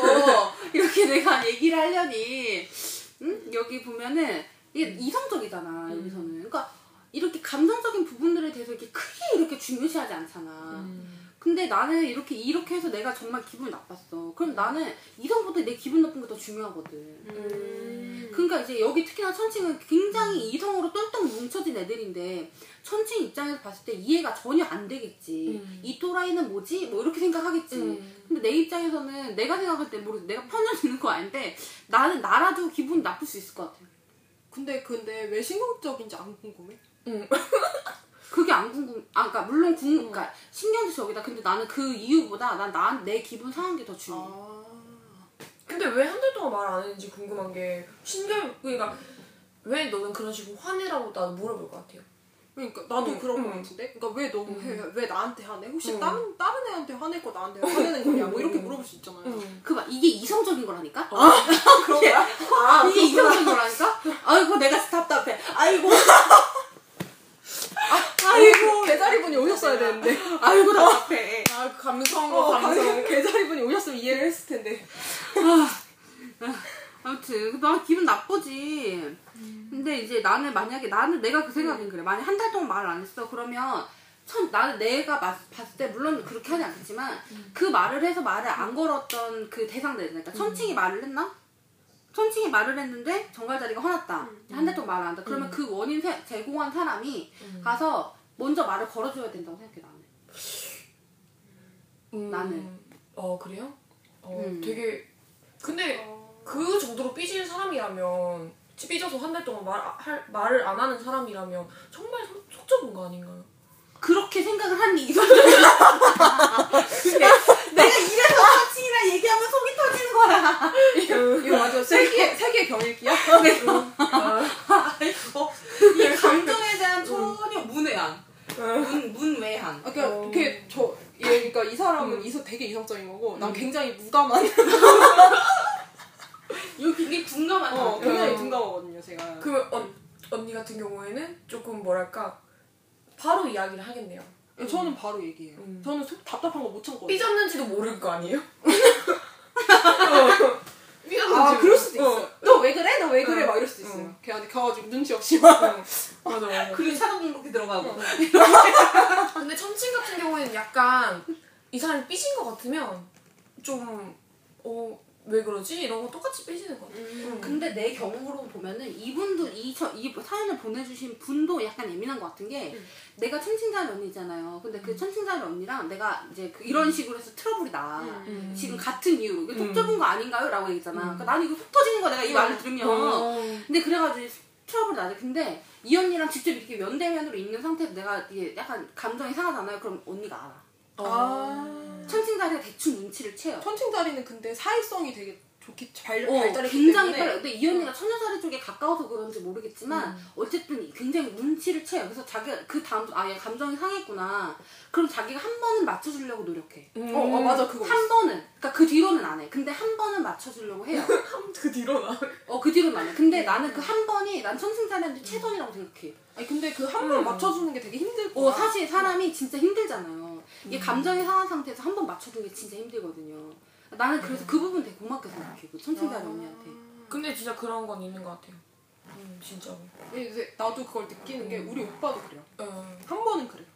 이렇게 내가 얘기를 하려니 응? 여기 보면은 이게 이성적이잖아 여기서는. 그러니까 이렇게 감성적인 부분들에 대해서 이렇게 크게 이렇게 중요시하지 않잖아. 근데 나는 이렇게 이렇게 해서 내가 정말 기분이 나빴어. 그럼 나는 이성보다 내 기분 나쁜 게 더 중요하거든. 음. 그러니까 이제 여기 특히나 천칭은 굉장히 이성으로 똘똘 뭉쳐진 애들인데 천칭 입장에서 봤을 때 이해가 전혀 안 되겠지. 음. 이 또라이는 뭐지? 뭐 이렇게 생각하겠지. 음. 근데 내 입장에서는 내가 생각할 때 모르겠어. 내가 편을 드는 거 아닌데 나는 나라도 기분이 나쁠 수 있을 것 같아. 근데 근데 왜 신경적인지 안 궁금해? 그게 안 궁금. 아, 그러니까 물론 궁, 그러니까 신경도 저기다. 근데 나는 그 이유보다 난 나 내 기분 상한 게 더 중요해. 아. 근데 왜 한 달 동안 말 안 했는지 궁금한 게 신경 그러니까 왜 너는 그런 식으로 화내라고 나도 물어볼 것 같아요. 그러니까 나도 음, 그런 거 음. 같은데. 그러니까 왜 너무 해? 왜 나한테 하네? 혹시 음. 다른 다른 애한테 화낼 거 나한테 화내는 거냐? 뭐 이렇게 음. 물어볼 수 있잖아요. 그 봐, 이게 이성적인 거라니까? 그런 거야? 아, 이게 이성적인 거라니까? 아이고, 내가 답답해. 아이고, 아이고 개자리분이 오셨어야 되는데. 아이고, 답답해. 아 감성 어, 방금 개자리분이 오셨으면 이해를 했을 텐데. 아무튼 나 기분 나쁘지. 근데 이제 나는 만약에 나는 내가 그 생각은 그래. 만약 한 달 동안 말을 안 했어. 그러면 천 나는 내가 마- 봤을 때 물론 그렇게 하지 않겠지만 그 말을 해서 말을 안 걸었던 그 대상들 그러니까 천칭이 말을 했나? 천칭이 말을 했는데 정갈 자리가 화났다. 한 달 동안 말을 안 한다. 그러면 그 원인 세- 제공한 사람이 가서 먼저 말을 걸어줘야 된다고 생각해 나는. 음, 나는. 어 그래요? 어 음. 되게 근데 그 정도로 삐질 사람이라면 삐져서 한 달 동안 말, 할, 말을 안 하는 사람이라면 정말 속, 속 좁은 거 아닌가요? 그렇게 생각을 하니 이성적이야. 근데 내가 이래서 천칭이랑 얘기하면 속이 터지는 거야. 이거 맞아. 세계 세계 경일기야? 아이고, 이 감정에 대한 전혀 문외한. 문, 문외한. 아, 그러니까 어. 이렇게 저 얘, 그러니까 이 사람은 이성 되게 이성적인 거고 난 굉장히 무감한. 이거 굉장히 둔감한 어, 어, 굉장히 어. 둔감하거든요, 제가. 그러면 언, 언니 같은 경우에는 조금 뭐랄까 바로 이야기를 하겠네요. 저는 바로 얘기해요. 음. 저는 속 답답한 거 못 참거든요. 삐졌는지도 모를 거 아니에요? 삐 아, 그럴 수도 어. 있어요. 너왜 그래? 너 왜 그래? 응. 막 이럴 수도 있어요. 응. 걔한테 가가지고 눈치 없이 막. 맞아 맞아. 그리고 차도 공격이 들어가고. 근데 천칭 같은 경우에는 약간 이 사람이 삐진 것 같으면 좀 어, 왜 그러지? 이러고 똑같이 삐지는 것 같아요. 음. 근데 내 경우로 보면은 이분도 이, 저, 이 사연을 보내주신 분도 약간 예민한 것 같은 게 내가 천칭자리 언니잖아요. 근데 그 천칭자리 언니랑 내가 이제 그 이런 식으로 해서 트러블이 나. 음. 지금 같은 이유로 이게 속 음. 좁은 거 아닌가요? 라고 얘기했잖아. 그러니까 나는 이거 속 터지는 거 내가 이 말을 들으면. 어. 근데 그래가지고 트러블이 나지. 근데 이 언니랑 직접 이렇게 면대면으로 있는 상태에서 내가 이게 약간 감정이 상하잖아요. 그럼 언니가 알아. 아. 천칭자리가 대충 눈치를 채요. 천칭자리는 근데 사회성이 되게 좋게 발, 어, 발달했기 굉장히 때문에. 빨라. 근데 이 언니가 천여자리 쪽에 가까워서 그런지 모르겠지만 어쨌든 굉장히 눈치를 채요. 그래서 자기가 그 다음 아얘 감정이 상했구나. 그럼 자기가 한 번은 맞춰주려고 노력해. 음. 어, 어, 맞아, 그거. 한 번은. 그러니까 그 뒤로는 안 해. 근데 한 번은 맞춰주려고 해요. 그 뒤로 나. 어, 그 뒤로는 안 해. 근데 나는 그 한 번이 난 천승자리한테 최선이라고 생각해. 아니, 근데 그 한번 음. 맞춰주는 게 되게 힘들고. 어, 사실 사람이 진짜 힘들잖아요. 이게 감정이 상한 상태에서 한번게 진짜 힘들거든요. 나는 그래서 그 부분 되게 고맙게 생각해. 그 천승자리 언니한테. 근데 진짜 그런 건 있는 것 같아요. 음, 진짜로. 이제 나도 그걸 느끼는 게 우리 오빠도 그래요. 어. 한 번은 그래요.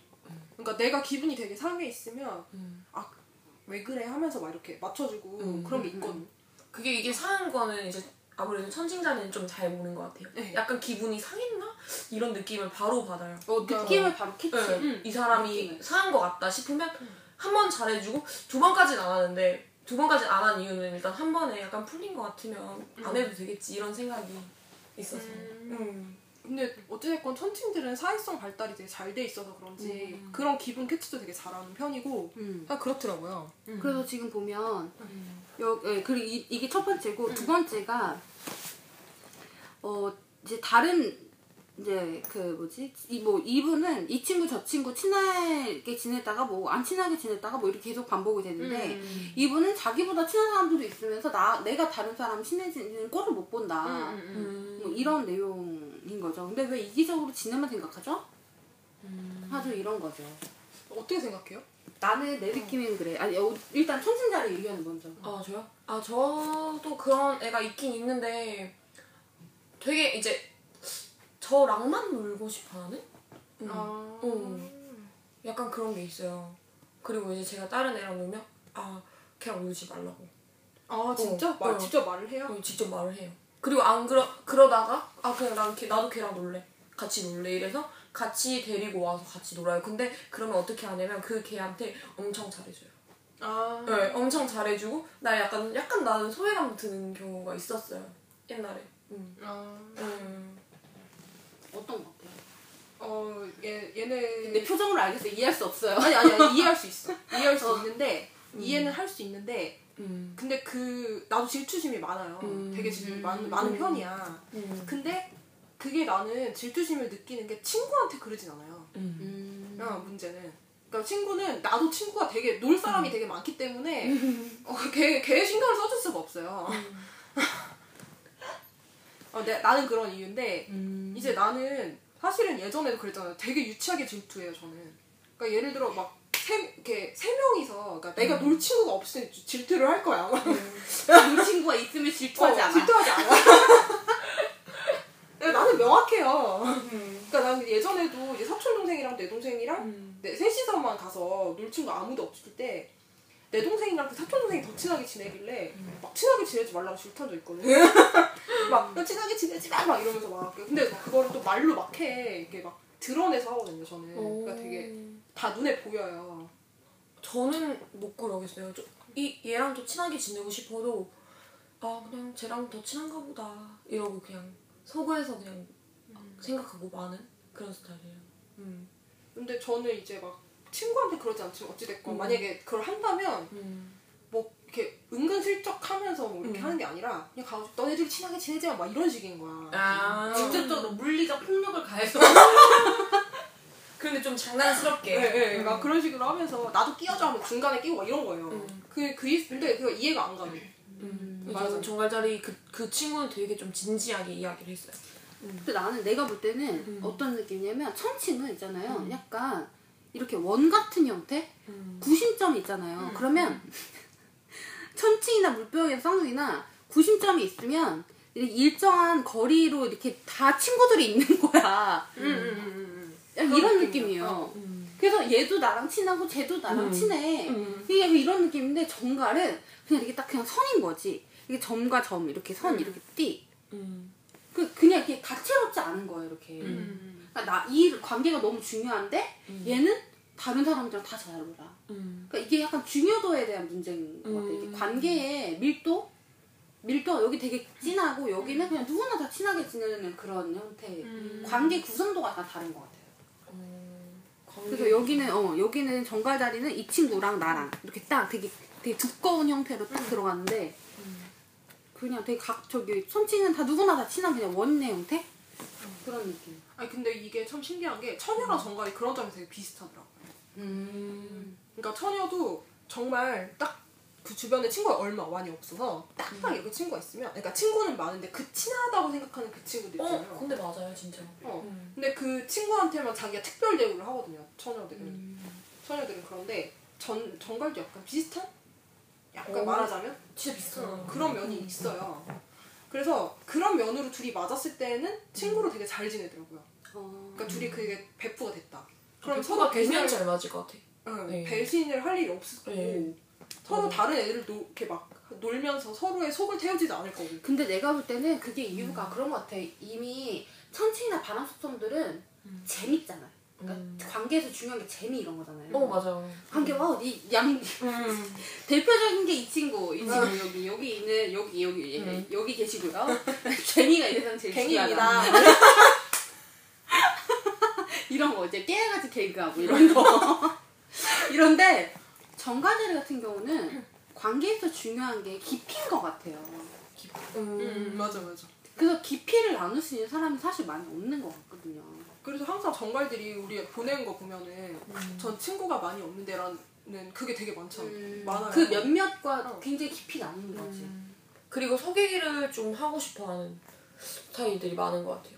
그러니까 내가 기분이 되게 상해 있으면 음. 아왜 그래 하면서 막 이렇게 맞춰주고 음, 그런 게 음, 있거든. 그게 이게 상한 거는 이제 아무래도 천칭자는 좀 잘 보는 것 같아요. 네. 약간 기분이 상했나? 이런 느낌을 바로 받아요. 어, 느낌을 바로 캐치. 네. 음. 이 사람이 느낌을. 상한 것 같다 싶으면 한 번 잘해주고 두 번까지는 안 하는데 두 번까지 안한 이유는 일단 한 번에 약간 풀린 것 같으면 안 해도 되겠지 이런 생각이 있어서. 음. 음. 근데 어찌됐건 천칭들은 사회성 발달이 되게 잘 돼 있어서 그런지 음. 그런 기분 캐치도 되게 잘하는 편이고 음. 아 그렇더라고요. 그래서 지금 보면 음. 여, 예, 그리고 이, 이게 첫 번째고 두 번째가 어 이제 다른 이제 그 뭐지 이 뭐 이분은 이 친구 저 친구 친하게 지냈다가 뭐 안 친하게 지냈다가 뭐 이렇게 계속 반복이 되는데 음. 이분은 자기보다 친한 사람들도 있으면서 나 내가 다른 사람 친해지는 꼴을 못 본다 음, 음, 음. 음. 뭐 이런 내용인 거죠 근데 왜 이기적으로 지네만 생각하죠? 음. 아주 이런 거죠 어떻게 생각해요? 나는 내 느낌은 그래 아니 어, 일단 천신자의 의견은 먼저 아 저요? 아 저도 그런 애가 있긴 있는데 되게 이제 저랑만 놀고 싶어하는? 음. 아. 음. 약간 그런 게 있어요. 그리고 이제 제가 다른 애랑 놀면 아 걔랑 놀지 말라고 아 진짜? 말 어. 직접 말을 해요? 그럼 직접 말을 해요. 그리고 안 그러 그러다가 아 그냥 난 걔, 나도 걔랑 놀래 같이 놀래 이래서 같이 데리고 와서 같이 놀아요. 근데 그러면 어떻게 하냐면 그 걔한테 엄청 잘해줘요. 아. 네, 엄청 잘해주고 나 약간 약간 나는 소외감 드는 경우가 있었어요 옛날에. 음. 아. 음. 어떤 거 같아요? 어, 얘, 얘네. 내 표정으로 알겠어 이해할 수 없어요 아니, 아니, 아니, 이해할 수 있어. 이해할 수 어. 있는데, 이해는 할 수 있는데, 음. 근데 그, 나도 질투심이 많아요. 음. 되게 질투 음. 많은, 많은 편이야. 음. 근데, 그게 나는 질투심을 느끼는 게 친구한테 그러진 않아요. 음. 음. 어, 문제는. 그러니까 친구는, 나도 친구가 되게, 놀 사람이 되게 많기 때문에, 어, 걔, 걔 신경을 써줄 수가 없어요. 어, 내, 나는 그런 이유인데, 음. 이제 나는 사실은 예전에도 그랬잖아요. 되게 유치하게 질투해요, 저는. 그러니까 예를 들어 막 세, 이렇게 세 명이서, 그러니까 내가 놀 친구가 없으면 질투를 할 거야. 아마. 그 친구가 있으면 질투하지 어, 않아 질투하지 않아. 근데 나는 명확해요. 음. 그러니까 나는 예전에도 이제 사촌 동생이랑 내 동생이랑 음. 내 셋이서만 가서 놀 친구 아무도 없을 때. 내 동생이랑 그 사촌 동생이 더 친하게 지내길래 막 친하게 지내지 말라고 질투한 적 있거든. 막 "너 친하게 지내지 마! 막 이러면서 막 근데 막 그거를 또 말로 막 해. 이렇게 막 드러내서 하거든요, 저는. 그러니까 되게 다 눈에 보여요. 저는 못 그러겠어요. 저, 이 얘랑 더 친하게 지내고 싶어도 아 그냥 쟤랑 더 친한가 보다 이러고 그냥 속에서 그냥 생각하고 마는 그런 스타일이에요. 음. 근데 저는 이제 막 친구한테 그러지 않지만 어찌됐건 음. 만약에 그걸 한다면 음. 뭐 이렇게 은근슬쩍 하면서 뭐 이렇게 음. 하는 게 아니라 그냥 가서 너네들이 친하게 지내지 마막 이런 식인 거야. 아 직접적으로 물리적 폭력을 가해서 근데 좀 장난스럽게. 네, 네, 음. 막 그런 식으로 하면서 나도 끼워줘 하면 중간에 끼고 막 이런 거예요. 음. 그, 그, 이- 근데 그거 이해가 안 가요. 음. 맞아. 저는 정갈자리 그, 그 친구는 되게 좀 진지하게 이야기를 했어요. 근데 나는 내가 볼 때는 음. 어떤 느낌이냐면 천칭은 있잖아요. 음. 약간 이렇게 원 같은 형태? 음. 구심점이 있잖아요. 그러면 천칭이나 물병이나 쌍둥이나 구심점이 있으면 일정한 거리로 이렇게 다 친구들이 있는 거야. 음, 음, 음, 음. 그런 이런. 느낌이에요. 어. 음. 그래서 얘도 나랑 친하고 쟤도 나랑 음. 친해. 음. 이게 이런 느낌인데 정갈은 그냥 이렇게 딱 그냥 선인 거지. 이게 점과 점 이렇게 선 음. 이렇게 띠. 음. 그 그냥 이렇게 다채롭지 않은 거예요 이렇게. 음. 그러니까 나이 관계가 너무 중요한데 음. 얘는 다른 사람들랑 다잘 놀아. 음. 그러니까 이게 약간 중요도에 대한 문제인 것 같아요. 이게 음. 관계의 밀도, 밀도 여기 되게 진하고 여기는 그냥 누구나 다 친하게 지내는 그런 형태. 음. 관계 구성도가 다 다른 것 같아요. 어, 그래서 여기는 어 여기는 정갈 자리는 이 친구랑 나랑 이렇게 딱 되게 되게 두꺼운 형태로 딱 들어갔는데 음. 그냥 되게 각 저기 손치는 다 누구나 다 친한 그냥 원내 형태 그런 느낌. 아니 근데 이게 참 신기한 게 처녀랑 정갈이 그런 점이 되게 비슷하더라고요. 음. 그러니까 처녀도 정말 딱 그 주변에 친구가 얼마 많이 없어서 딱딱 이렇게 친구가 있으면 그러니까 친구는 많은데 그 친하다고 생각하는 그 친구들 있잖아요. 어, 근데 맞아요, 진짜. 어. 음. 근데 그 친구한테만 자기가 특별 대우를 하거든요. 처녀들은. 음. 처녀들은 그런데 전 정갈도 약간 비슷한? 약간 어. 말하자면 진짜 비슷하다. 어, 그런 면이 있어요. 그래서 그런 면으로 둘이 맞았을 때는 친구로 되게 잘 지내더라고요. 어. 그러니까 둘이 그게 배프가 됐다. 그럼 서로 배신을 잘 맞을 것 같아. 응, 네. 배신을 할 일이 없었고 네. 서로 어. 다른 애들을 노, 이렇게 막 놀면서 서로의 속을 태우지도 않을 거고. 근데 내가 볼 때는 그게 이유가 그런 것 같아. 이미 천칭이나 바람속성들은 음. 재밌잖아. 그러니까 음. 관계에서 중요한 게 재미 이런 거잖아요. 어, 맞아. 관계가 어디 양 음. 대표적인 게 이 친구, 이 친구 여기 여기 있는 여기 여기 예, 음. 여기 계시고요. 재미가 이 세상 제일. 중요하다. 이런 거 이제 깨알같이 개그하고 이런 거. 이런데 정가제리 같은 경우는 관계에서 중요한 게 깊이인 것 같아요. 음. 음, 맞아 맞아. 그래서 깊이를 나눌 수 있는 사람이 사실 많이 없는 것 같거든요. 그래서 항상 정갈들이 우리 보내는 거 보면은 음. 전 친구가 많이 없는 데라는 그게 되게 많잖아요. 많아요. 그 몇몇과 어. 굉장히 깊이 나누는 거지. 음. 그리고 소개를 좀 하고 싶어하는 스타일들이 많은 것 같아요.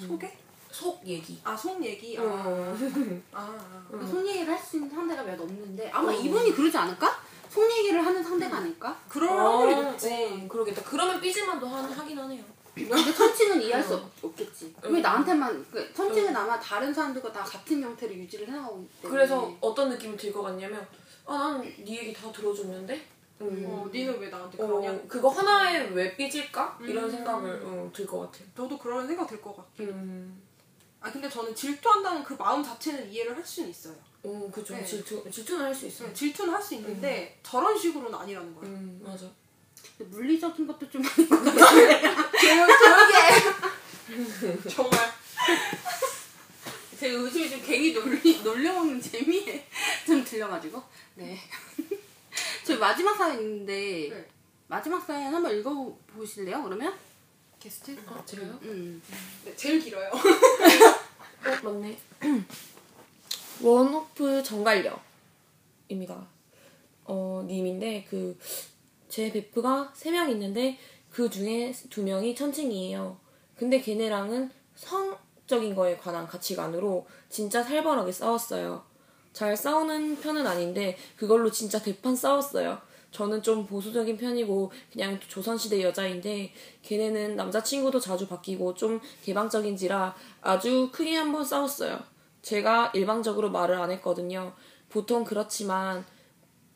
소개? 속 얘기. 아, 속 얘기? 아, 음. 아, 아. 그러니까 속 얘기를 할 수 있는 상대가 몇 없는데 아마 어. 이분이 그러지 않을까? 속 얘기를 하는 상대가 아닐까? 그럴 확률이 어, 높지. 어, 그러겠다. 그러면 삐질만도 하, 하긴 하네요. 근데 천칭은 이해할 수 어. 없, 없겠지. 어. 왜 나한테만 그 천칭은 아마 다른 사람들과 다 같은 형태를 유지를 해나가고 있기 때문에 그래서 어떤 느낌이 들 것 같냐면 아 나는 네 얘기 다 들어줬는데 음. 어, 니는 왜 나한테 어, 그러냐? 그거 하나에 왜 삐질까? 이런 음. 생각을 어, 들것 같아요. 저도 그런 생각 들 것 같아요. 음. 아, 근데 저는 질투한다는 그 마음 자체는 이해를 할 수는 있어요. 어, 그죠. 네. 질투, 질투는 할 수 있어요. 네, 질투는 할 수 있는데 저런 식으로는 아니라는 거예요. 음, 맞아. 근데 물리적인 것도 좀 아닌 것 같아요. 정말. 제가 요즘에 좀 괜히 놀리, 놀려먹는 재미에 좀 들려가지고 네. 저희 마지막 사연 있는데 네. 마지막 사연 한번 읽어보실래요? 그러면? 게스트? 아, 제가요? 음. 네, 제일 길어요. 어, 맞네. 원호프 정갈녀입니다. 어, 님인데, 그, 제 베프가 3명 있는데, 그 중에 2명이 천칭이에요. 근데 걔네랑은 성적인 거에 관한 가치관으로 진짜 살벌하게 싸웠어요. 잘 싸우는 편은 아닌데, 그걸로 진짜 대판 싸웠어요. 저는 좀 보수적인 편이고 그냥 조선시대 여자인데 걔네는 남자친구도 자주 바뀌고 좀 개방적인지라 아주 크게 한번 싸웠어요. 제가 일방적으로 말을 안 했거든요. 보통 그렇지만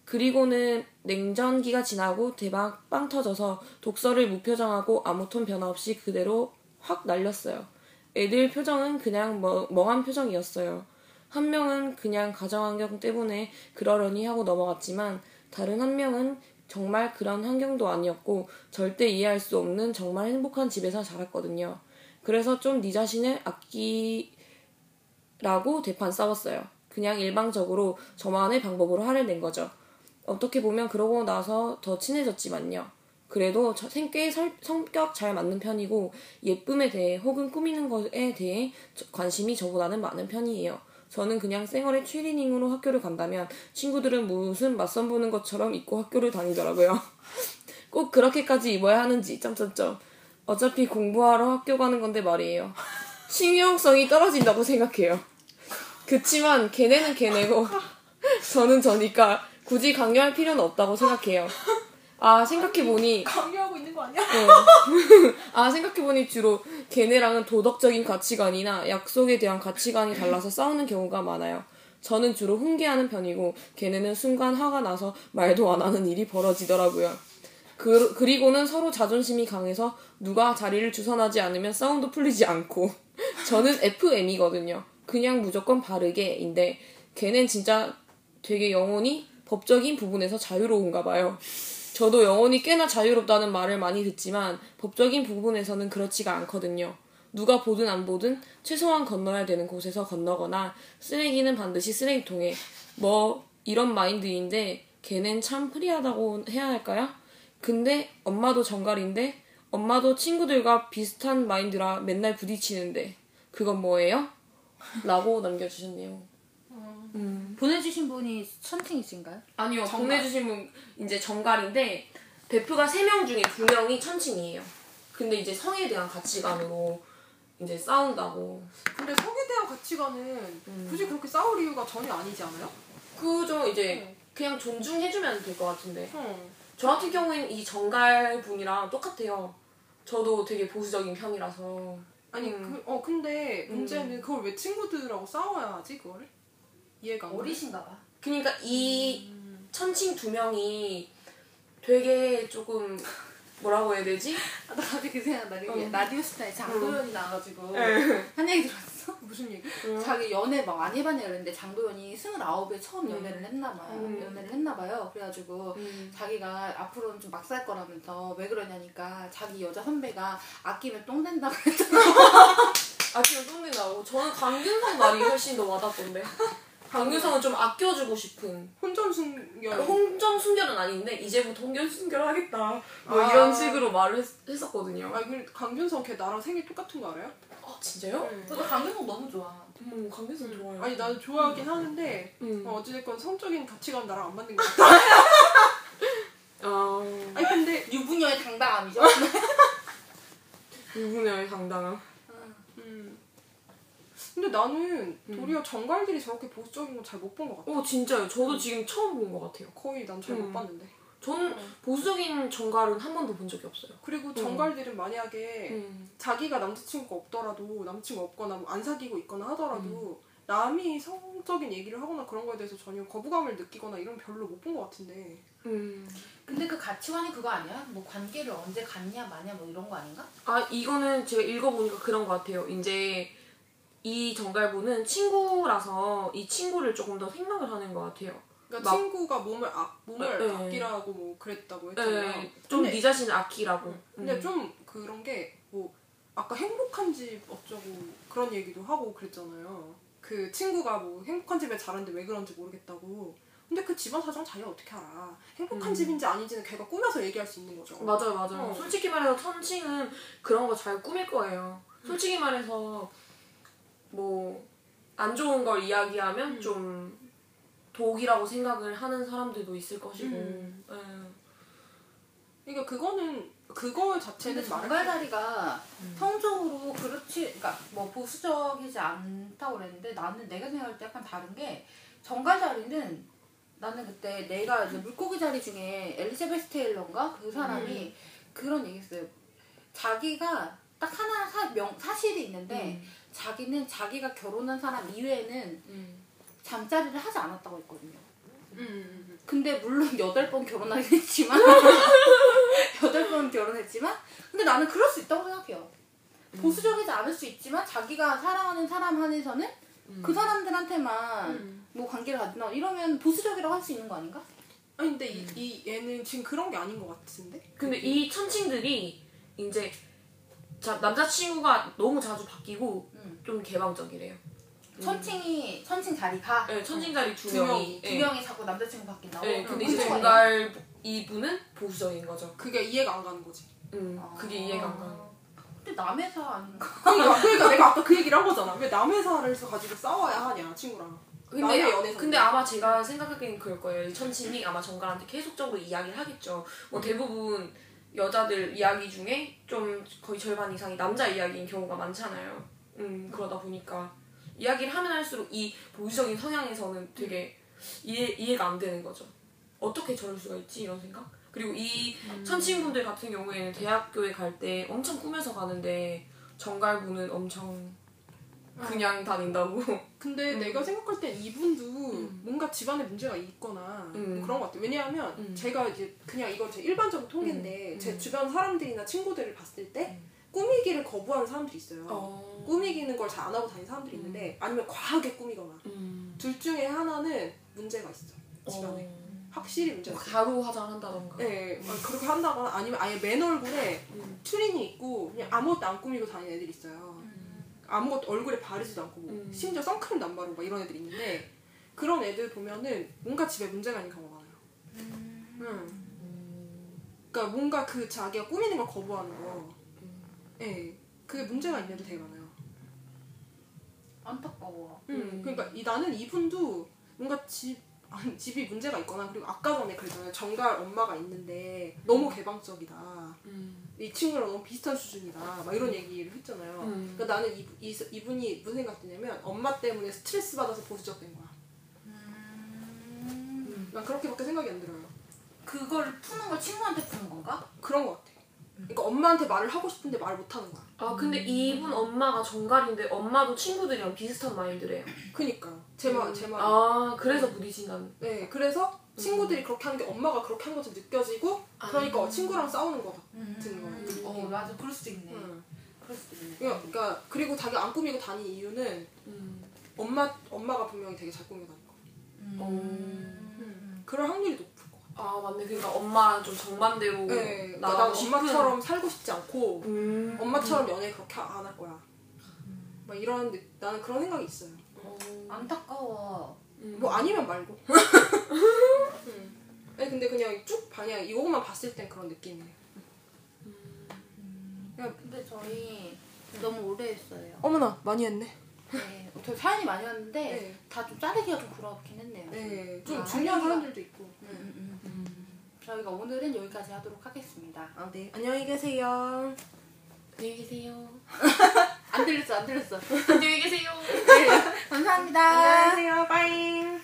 그리고는 냉전기가 지나고 대박 빵 터져서 독서를 무표정하고 아무 톤 변화 없이 그대로 확 날렸어요. 애들 표정은 그냥 멍, 멍한 표정이었어요. 한 명은 그냥 가정환경 때문에 그러려니 하고 넘어갔지만 다른 한 명은 정말 그런 환경도 아니었고 절대 이해할 수 없는 정말 행복한 집에서 자랐거든요. 그래서 좀 네 자신을 아끼라고 대판 싸웠어요. 그냥 일방적으로 저만의 방법으로 화를 낸 거죠. 어떻게 보면 그러고 나서 더 친해졌지만요. 그래도 저- 꽤 설- 성격 잘 맞는 편이고 예쁨에 대해 혹은 꾸미는 것에 대해 저- 관심이 저보다는 많은 편이에요. 저는 그냥 쌩얼의 트리닝으로 학교를 간다면 친구들은 무슨 맞선 보는 것처럼 입고 학교를 다니더라고요. 꼭 그렇게까지 입어야 하는지 점점점. 어차피 공부하러 학교 가는 건데 말이에요. 신용성이 떨어진다고 생각해요. 그치만 걔네는 걔네고 저는 저니까 굳이 강요할 필요는 없다고 생각해요. 아 생각해보니 강요하고 있는 거 아니야? 어. 아 생각해보니 주로 걔네랑은 도덕적인 가치관이나 약속에 대한 가치관이 달라서 싸우는 경우가 많아요. 저는 주로 훈계하는 편이고 걔네는 순간 화가 나서 말도 안 하는 일이 벌어지더라고요. 그, 그리고는 서로 자존심이 강해서 누가 자리를 주선하지 않으면 싸움도 풀리지 않고 저는 FM이거든요. 그냥 무조건 바르게인데 걔는 진짜 되게 영혼이 법적인 부분에서 자유로운가 봐요. 저도 영혼이 꽤나 자유롭다는 말을 많이 듣지만 법적인 부분에서는 그렇지가 않거든요. 누가 보든 안 보든 최소한 건너야 되는 곳에서 건너거나 쓰레기는 반드시 쓰레기통에 뭐 이런 마인드인데 걔는 참 프리하다고 해야 할까요? 근데 엄마도 정갈인데 엄마도 친구들과 비슷한 마인드라 맨날 부딪히는데 그건 뭐예요? 라고 남겨주셨네요. 음. 보내주신 분이 천칭이신가요? 아니요, 정갈. 보내주신 분 이제 정갈인데 베프가 3명 중에 2명이 천칭이에요. 근데 이제 성에 대한 가치관으로 이제 싸운다고. 근데 성에 대한 가치관은 굳이 그렇게 싸울 이유가 전혀 아니지 않아요? 그좀 이제 네. 그냥 존중해주면 될 것 같은데. 응. 저 같은 경우에는 이 정갈 분이랑 똑같아요. 저도 되게 보수적인 편이라서. 아니 음. 그, 어 근데 음. 문제는 그걸 왜 친구들하고 싸워야 하지 그거를? 이해가 안. 어리신가 봐. 그러니까 이 음. 천칭 두 명이 되게 조금 뭐라고 해야 되지? 아, 나 갑자기 그 생각나. 어. 라디오 스타에 장도연이 나와가지고 네. 한 얘기 들었어? 무슨 얘기? 자기 연애 막 많이 해봤냐 그랬는데 장도연이 29에 처음 연애를 했나 봐요. 음. 연애를 했나 봐요. 그래가지고 음. 자기가 앞으로는 좀 막 살 거라면서 왜 그러냐니까 자기 여자 선배가 아끼면 똥 된다고 했잖아. 아끼면 똥내 나고 저는 강균성 말이 훨씬 더 와닿던데 강균성은 좀 아껴주고 싶은 혼자 홍전순결 홍정 순결은 아닌데 이제부터 홍견 순결 하겠다. 뭐 아. 이런 식으로 말을 했, 했었거든요. 아, 그 강균성 걔 나랑 생일 똑같은 거 알아요? 아 진짜요? 저도 강경석 너무 좋아. 음, 강민선 좋아요. 아니 나는 좋아하긴 하는데 음. 어, 어찌됐건 성적인 가치관 나랑 안 맞는 거 같아. 아, 아니 근데 유부녀의 당당함이죠. 유부녀의 당당함. 음. 근데 나는 도리어 정갈들이 저렇게 보수적인 건 잘 못 본 것 같아. 어 진짜요. 저도 지금 처음 본 것 같아요. 거의 난 잘못 음. 봤는데. 저는 보수적인 정갈은 한 번도 본 적이 없어요. 그리고 정갈들은 만약에 음. 자기가 남자친구가 없더라도 남자친구 없거나 뭐 안 사귀고 있거나 하더라도 음. 남이 성적인 얘기를 하거나 그런 거에 대해서 전혀 거부감을 느끼거나 이런 별로 못 본 것 같은데 음. 근데 그 가치관이 그거 아니야? 뭐 관계를 언제 갖냐 마냐 뭐 이런 거 아닌가? 아 이거는 제가 읽어보니까 그런 것 같아요. 이제 이 정갈부는 친구라서 이 친구를 조금 더 생각을 하는 것 같아요. 그러니까 막- 친구가 몸을 아, 몸을 네. 아끼라고 뭐 그랬다고 했잖아요. 네, 좀 근데- 네 자신을 아끼라고. 근데 음. 좀 그런 게 뭐 아까 행복한 집 어쩌고 그런 얘기도 하고 그랬잖아요. 그 친구가 뭐 행복한 집에 자랐는데 왜 그런지 모르겠다고. 근데 그 집안 사정 자기가 어떻게 알아? 행복한 음. 집인지 아닌지는 걔가 꾸며서 얘기할 수 있는 거죠. 맞아요, 맞아요. 어. 솔직히 말해서 천칭은 그런 거 잘 꾸밀 거예요. 음. 솔직히 말해서 뭐 안 좋은 걸 이야기하면 음. 좀 독이라고 생각을 하는 사람들도 있을 것이고. 음. 예. 그러니까 그거는 그거 자체는 말할 정갈다리가 성적으로 그렇지, 그러니까 뭐 보수적이지 않다고 그랬는데 나는 내가 생각할 때 약간 다른 게 정갈다리는 나는 그때 내가 이제 물고기 자리 중에 엘리자베스 테일러인가 그 사람이 그런 얘기했어요. 자기가 딱 하나 사, 명, 사실이 있는데 자기는 자기가 결혼한 사람 이외에는 음. 잠자리를 하지 않았다고 했거든요. 음, 음, 음. 근데 물론 여덟 번 결혼하긴 했지만 여덟 번 결혼했지만 근데 나는 그럴 수 있다고 생각해요. 보수적이지 않을 수 있지만 자기가 사랑하는 사람 한에서는 그 사람들한테만 음. 뭐 관계를 가진다 이러면 보수적이라고 할 수 있는 거 아닌가? 아니 근데 이, 이 얘는 지금 그런 게 아닌 것 같은데? 근데 이 천칭들이 이제 자, 남자친구가 너무 자주 바뀌고 음. 좀 개방적이래요. 천칭이 천칭 자리 가 네, 천칭자리 두 두 명이. 명이, 두 네. 명이 자꾸 남자친구 바뀐다고. 네, 근데 이제? 정갈 이분은 보수적인 거죠. 그게 이해가 안 가는 거지. 음, 그게 이해가 안 가요. 근데 남의 사 아닌가? 그러니까, 그러니까 내가 아까 그 얘기를 한 거잖아. 왜 남의 사를 가지고 싸워야 하냐 친구랑. 근데, 남의 아- 연애사. 근데 아마 제가 생각하기엔 그럴 거예요. 이 천칭이 아마 정갈한테 계속적으로 이야기를 하겠죠. 뭐 대부분 여자들 이야기 중에 좀 거의 절반 이상이 남자 이야기인 경우가 많잖아요. 음, 그러다 보니까 이야기를 하면 할수록 이 보수적인 성향에서는 되게 이해, 이해가 안 되는 거죠. 어떻게 저럴 수가 있지? 이런 생각? 그리고 이 천칭분들 같은 경우에는 대학교에 갈 때 엄청 꾸며서 가는데 정갈부는 엄청 그냥 다닌다고. 근데 음. 내가 생각할 땐 이분도 뭔가 집안에 문제가 있거나 음. 뭐 그런 것 같아요. 왜냐하면 음. 제가 이제 그냥 이건 제 일반적인 통계인데 음. 제 주변 사람들이나 친구들을 봤을 때 꾸미기를 거부하는 사람들이 있어요. 어. 꾸미기는 걸 잘 안 하고 다니는 사람들이 있는데 아니면 과하게 꾸미거나 음. 둘 중에 하나는 문제가 있어 집안에 어. 확실히 문제가 있어. 가루 화장을 한다던가. 네, 막 그렇게 한다거나 아니면 아예 맨 얼굴에 음. 추린이 있고 그냥 아무것도 안 꾸미고 다니는 애들이 있어요. 아무것도 얼굴에 바르지도 않고 뭐 음. 심지어 선크림도 안 바르고 막 이런 애들이 있는데 그런 애들 보면은 뭔가 집에 문제가 있는 경우가 많아요. 음. 그러니까 뭔가 그 자기가 꾸미는 걸 거부하는 거. 예. 그게 문제가 있는 애들 되게 많아요. 안타까워. 음. 그러니까 이 나는 이분도 뭔가 집 아니, 집이 문제가 있거나 그리고 아까 전에 그랬잖아요. 정갈 엄마가 있는데 너무 개방적이다. 음. 이 친구랑 너무 비슷한 수준이다. 막 이런 얘기를 했잖아요. 음. 그러니까 나는 이, 이, 이분이 무슨 생각 드냐면 엄마 때문에 스트레스 받아서 보수적 된 거야. 음. 난 그렇게밖에 생각이 안 들어요. 그걸 푸는 걸 친구한테 푸는 건가? 그런 거 같아. 그러니까 엄마한테 말을 하고 싶은데 말을 못 하는 거야. 아 근데 이분 엄마가 정갈인데 엄마도 친구들이랑 비슷한 마인드래요. 그니까 제 말, 제 말. 아 그래서 부딪힌다는. 네, 그래서 친구들이 그렇게 하는 게 엄마가 그렇게 하는 것처럼 느껴지고 그러니까 친구랑 싸우는 거 같은 거야. 어 맞아 그럴 수도 있네. 응. 그럴 수도 있네. 그러니까 그리고 자기 안 꾸미고 다니는 이유는 음. 엄마 엄마가 분명히 되게 잘 꾸미고 다니고 음. 그럴 확률이 높을 것 같아. 아 맞네. 그러니까 엄마랑 좀 정반대로 네, 그러니까 엄마처럼 살고 싶지 않고 음. 엄마처럼 연애 그렇게 안 할 거야. 막 이런 느- 나는 그런 생각이 있어요. 어. 안타까워. 음. 뭐 아니면 말고. 음. 아니 근데 그냥 쭉 그냥 이거만 봤을 땐 그런 느낌이에요. 근데 저희 너무 오래 했어요. 어머나 많이 했네. 네, 저 사연이 많이 왔는데 네. 다좀 자르기가 좀 그렇긴 했네요. 네, 좀 아, 중요한 사람들도 있고. 음, 음, 음. 저희가 오늘은 여기까지 하도록 하겠습니다. 아, 네. 안녕히 계세요. 안녕히 계세요. 안 들렸어, 안 들렸어. 안녕히 계세요. 네, 감사합니다. 안녕히 계세요. 빠잉.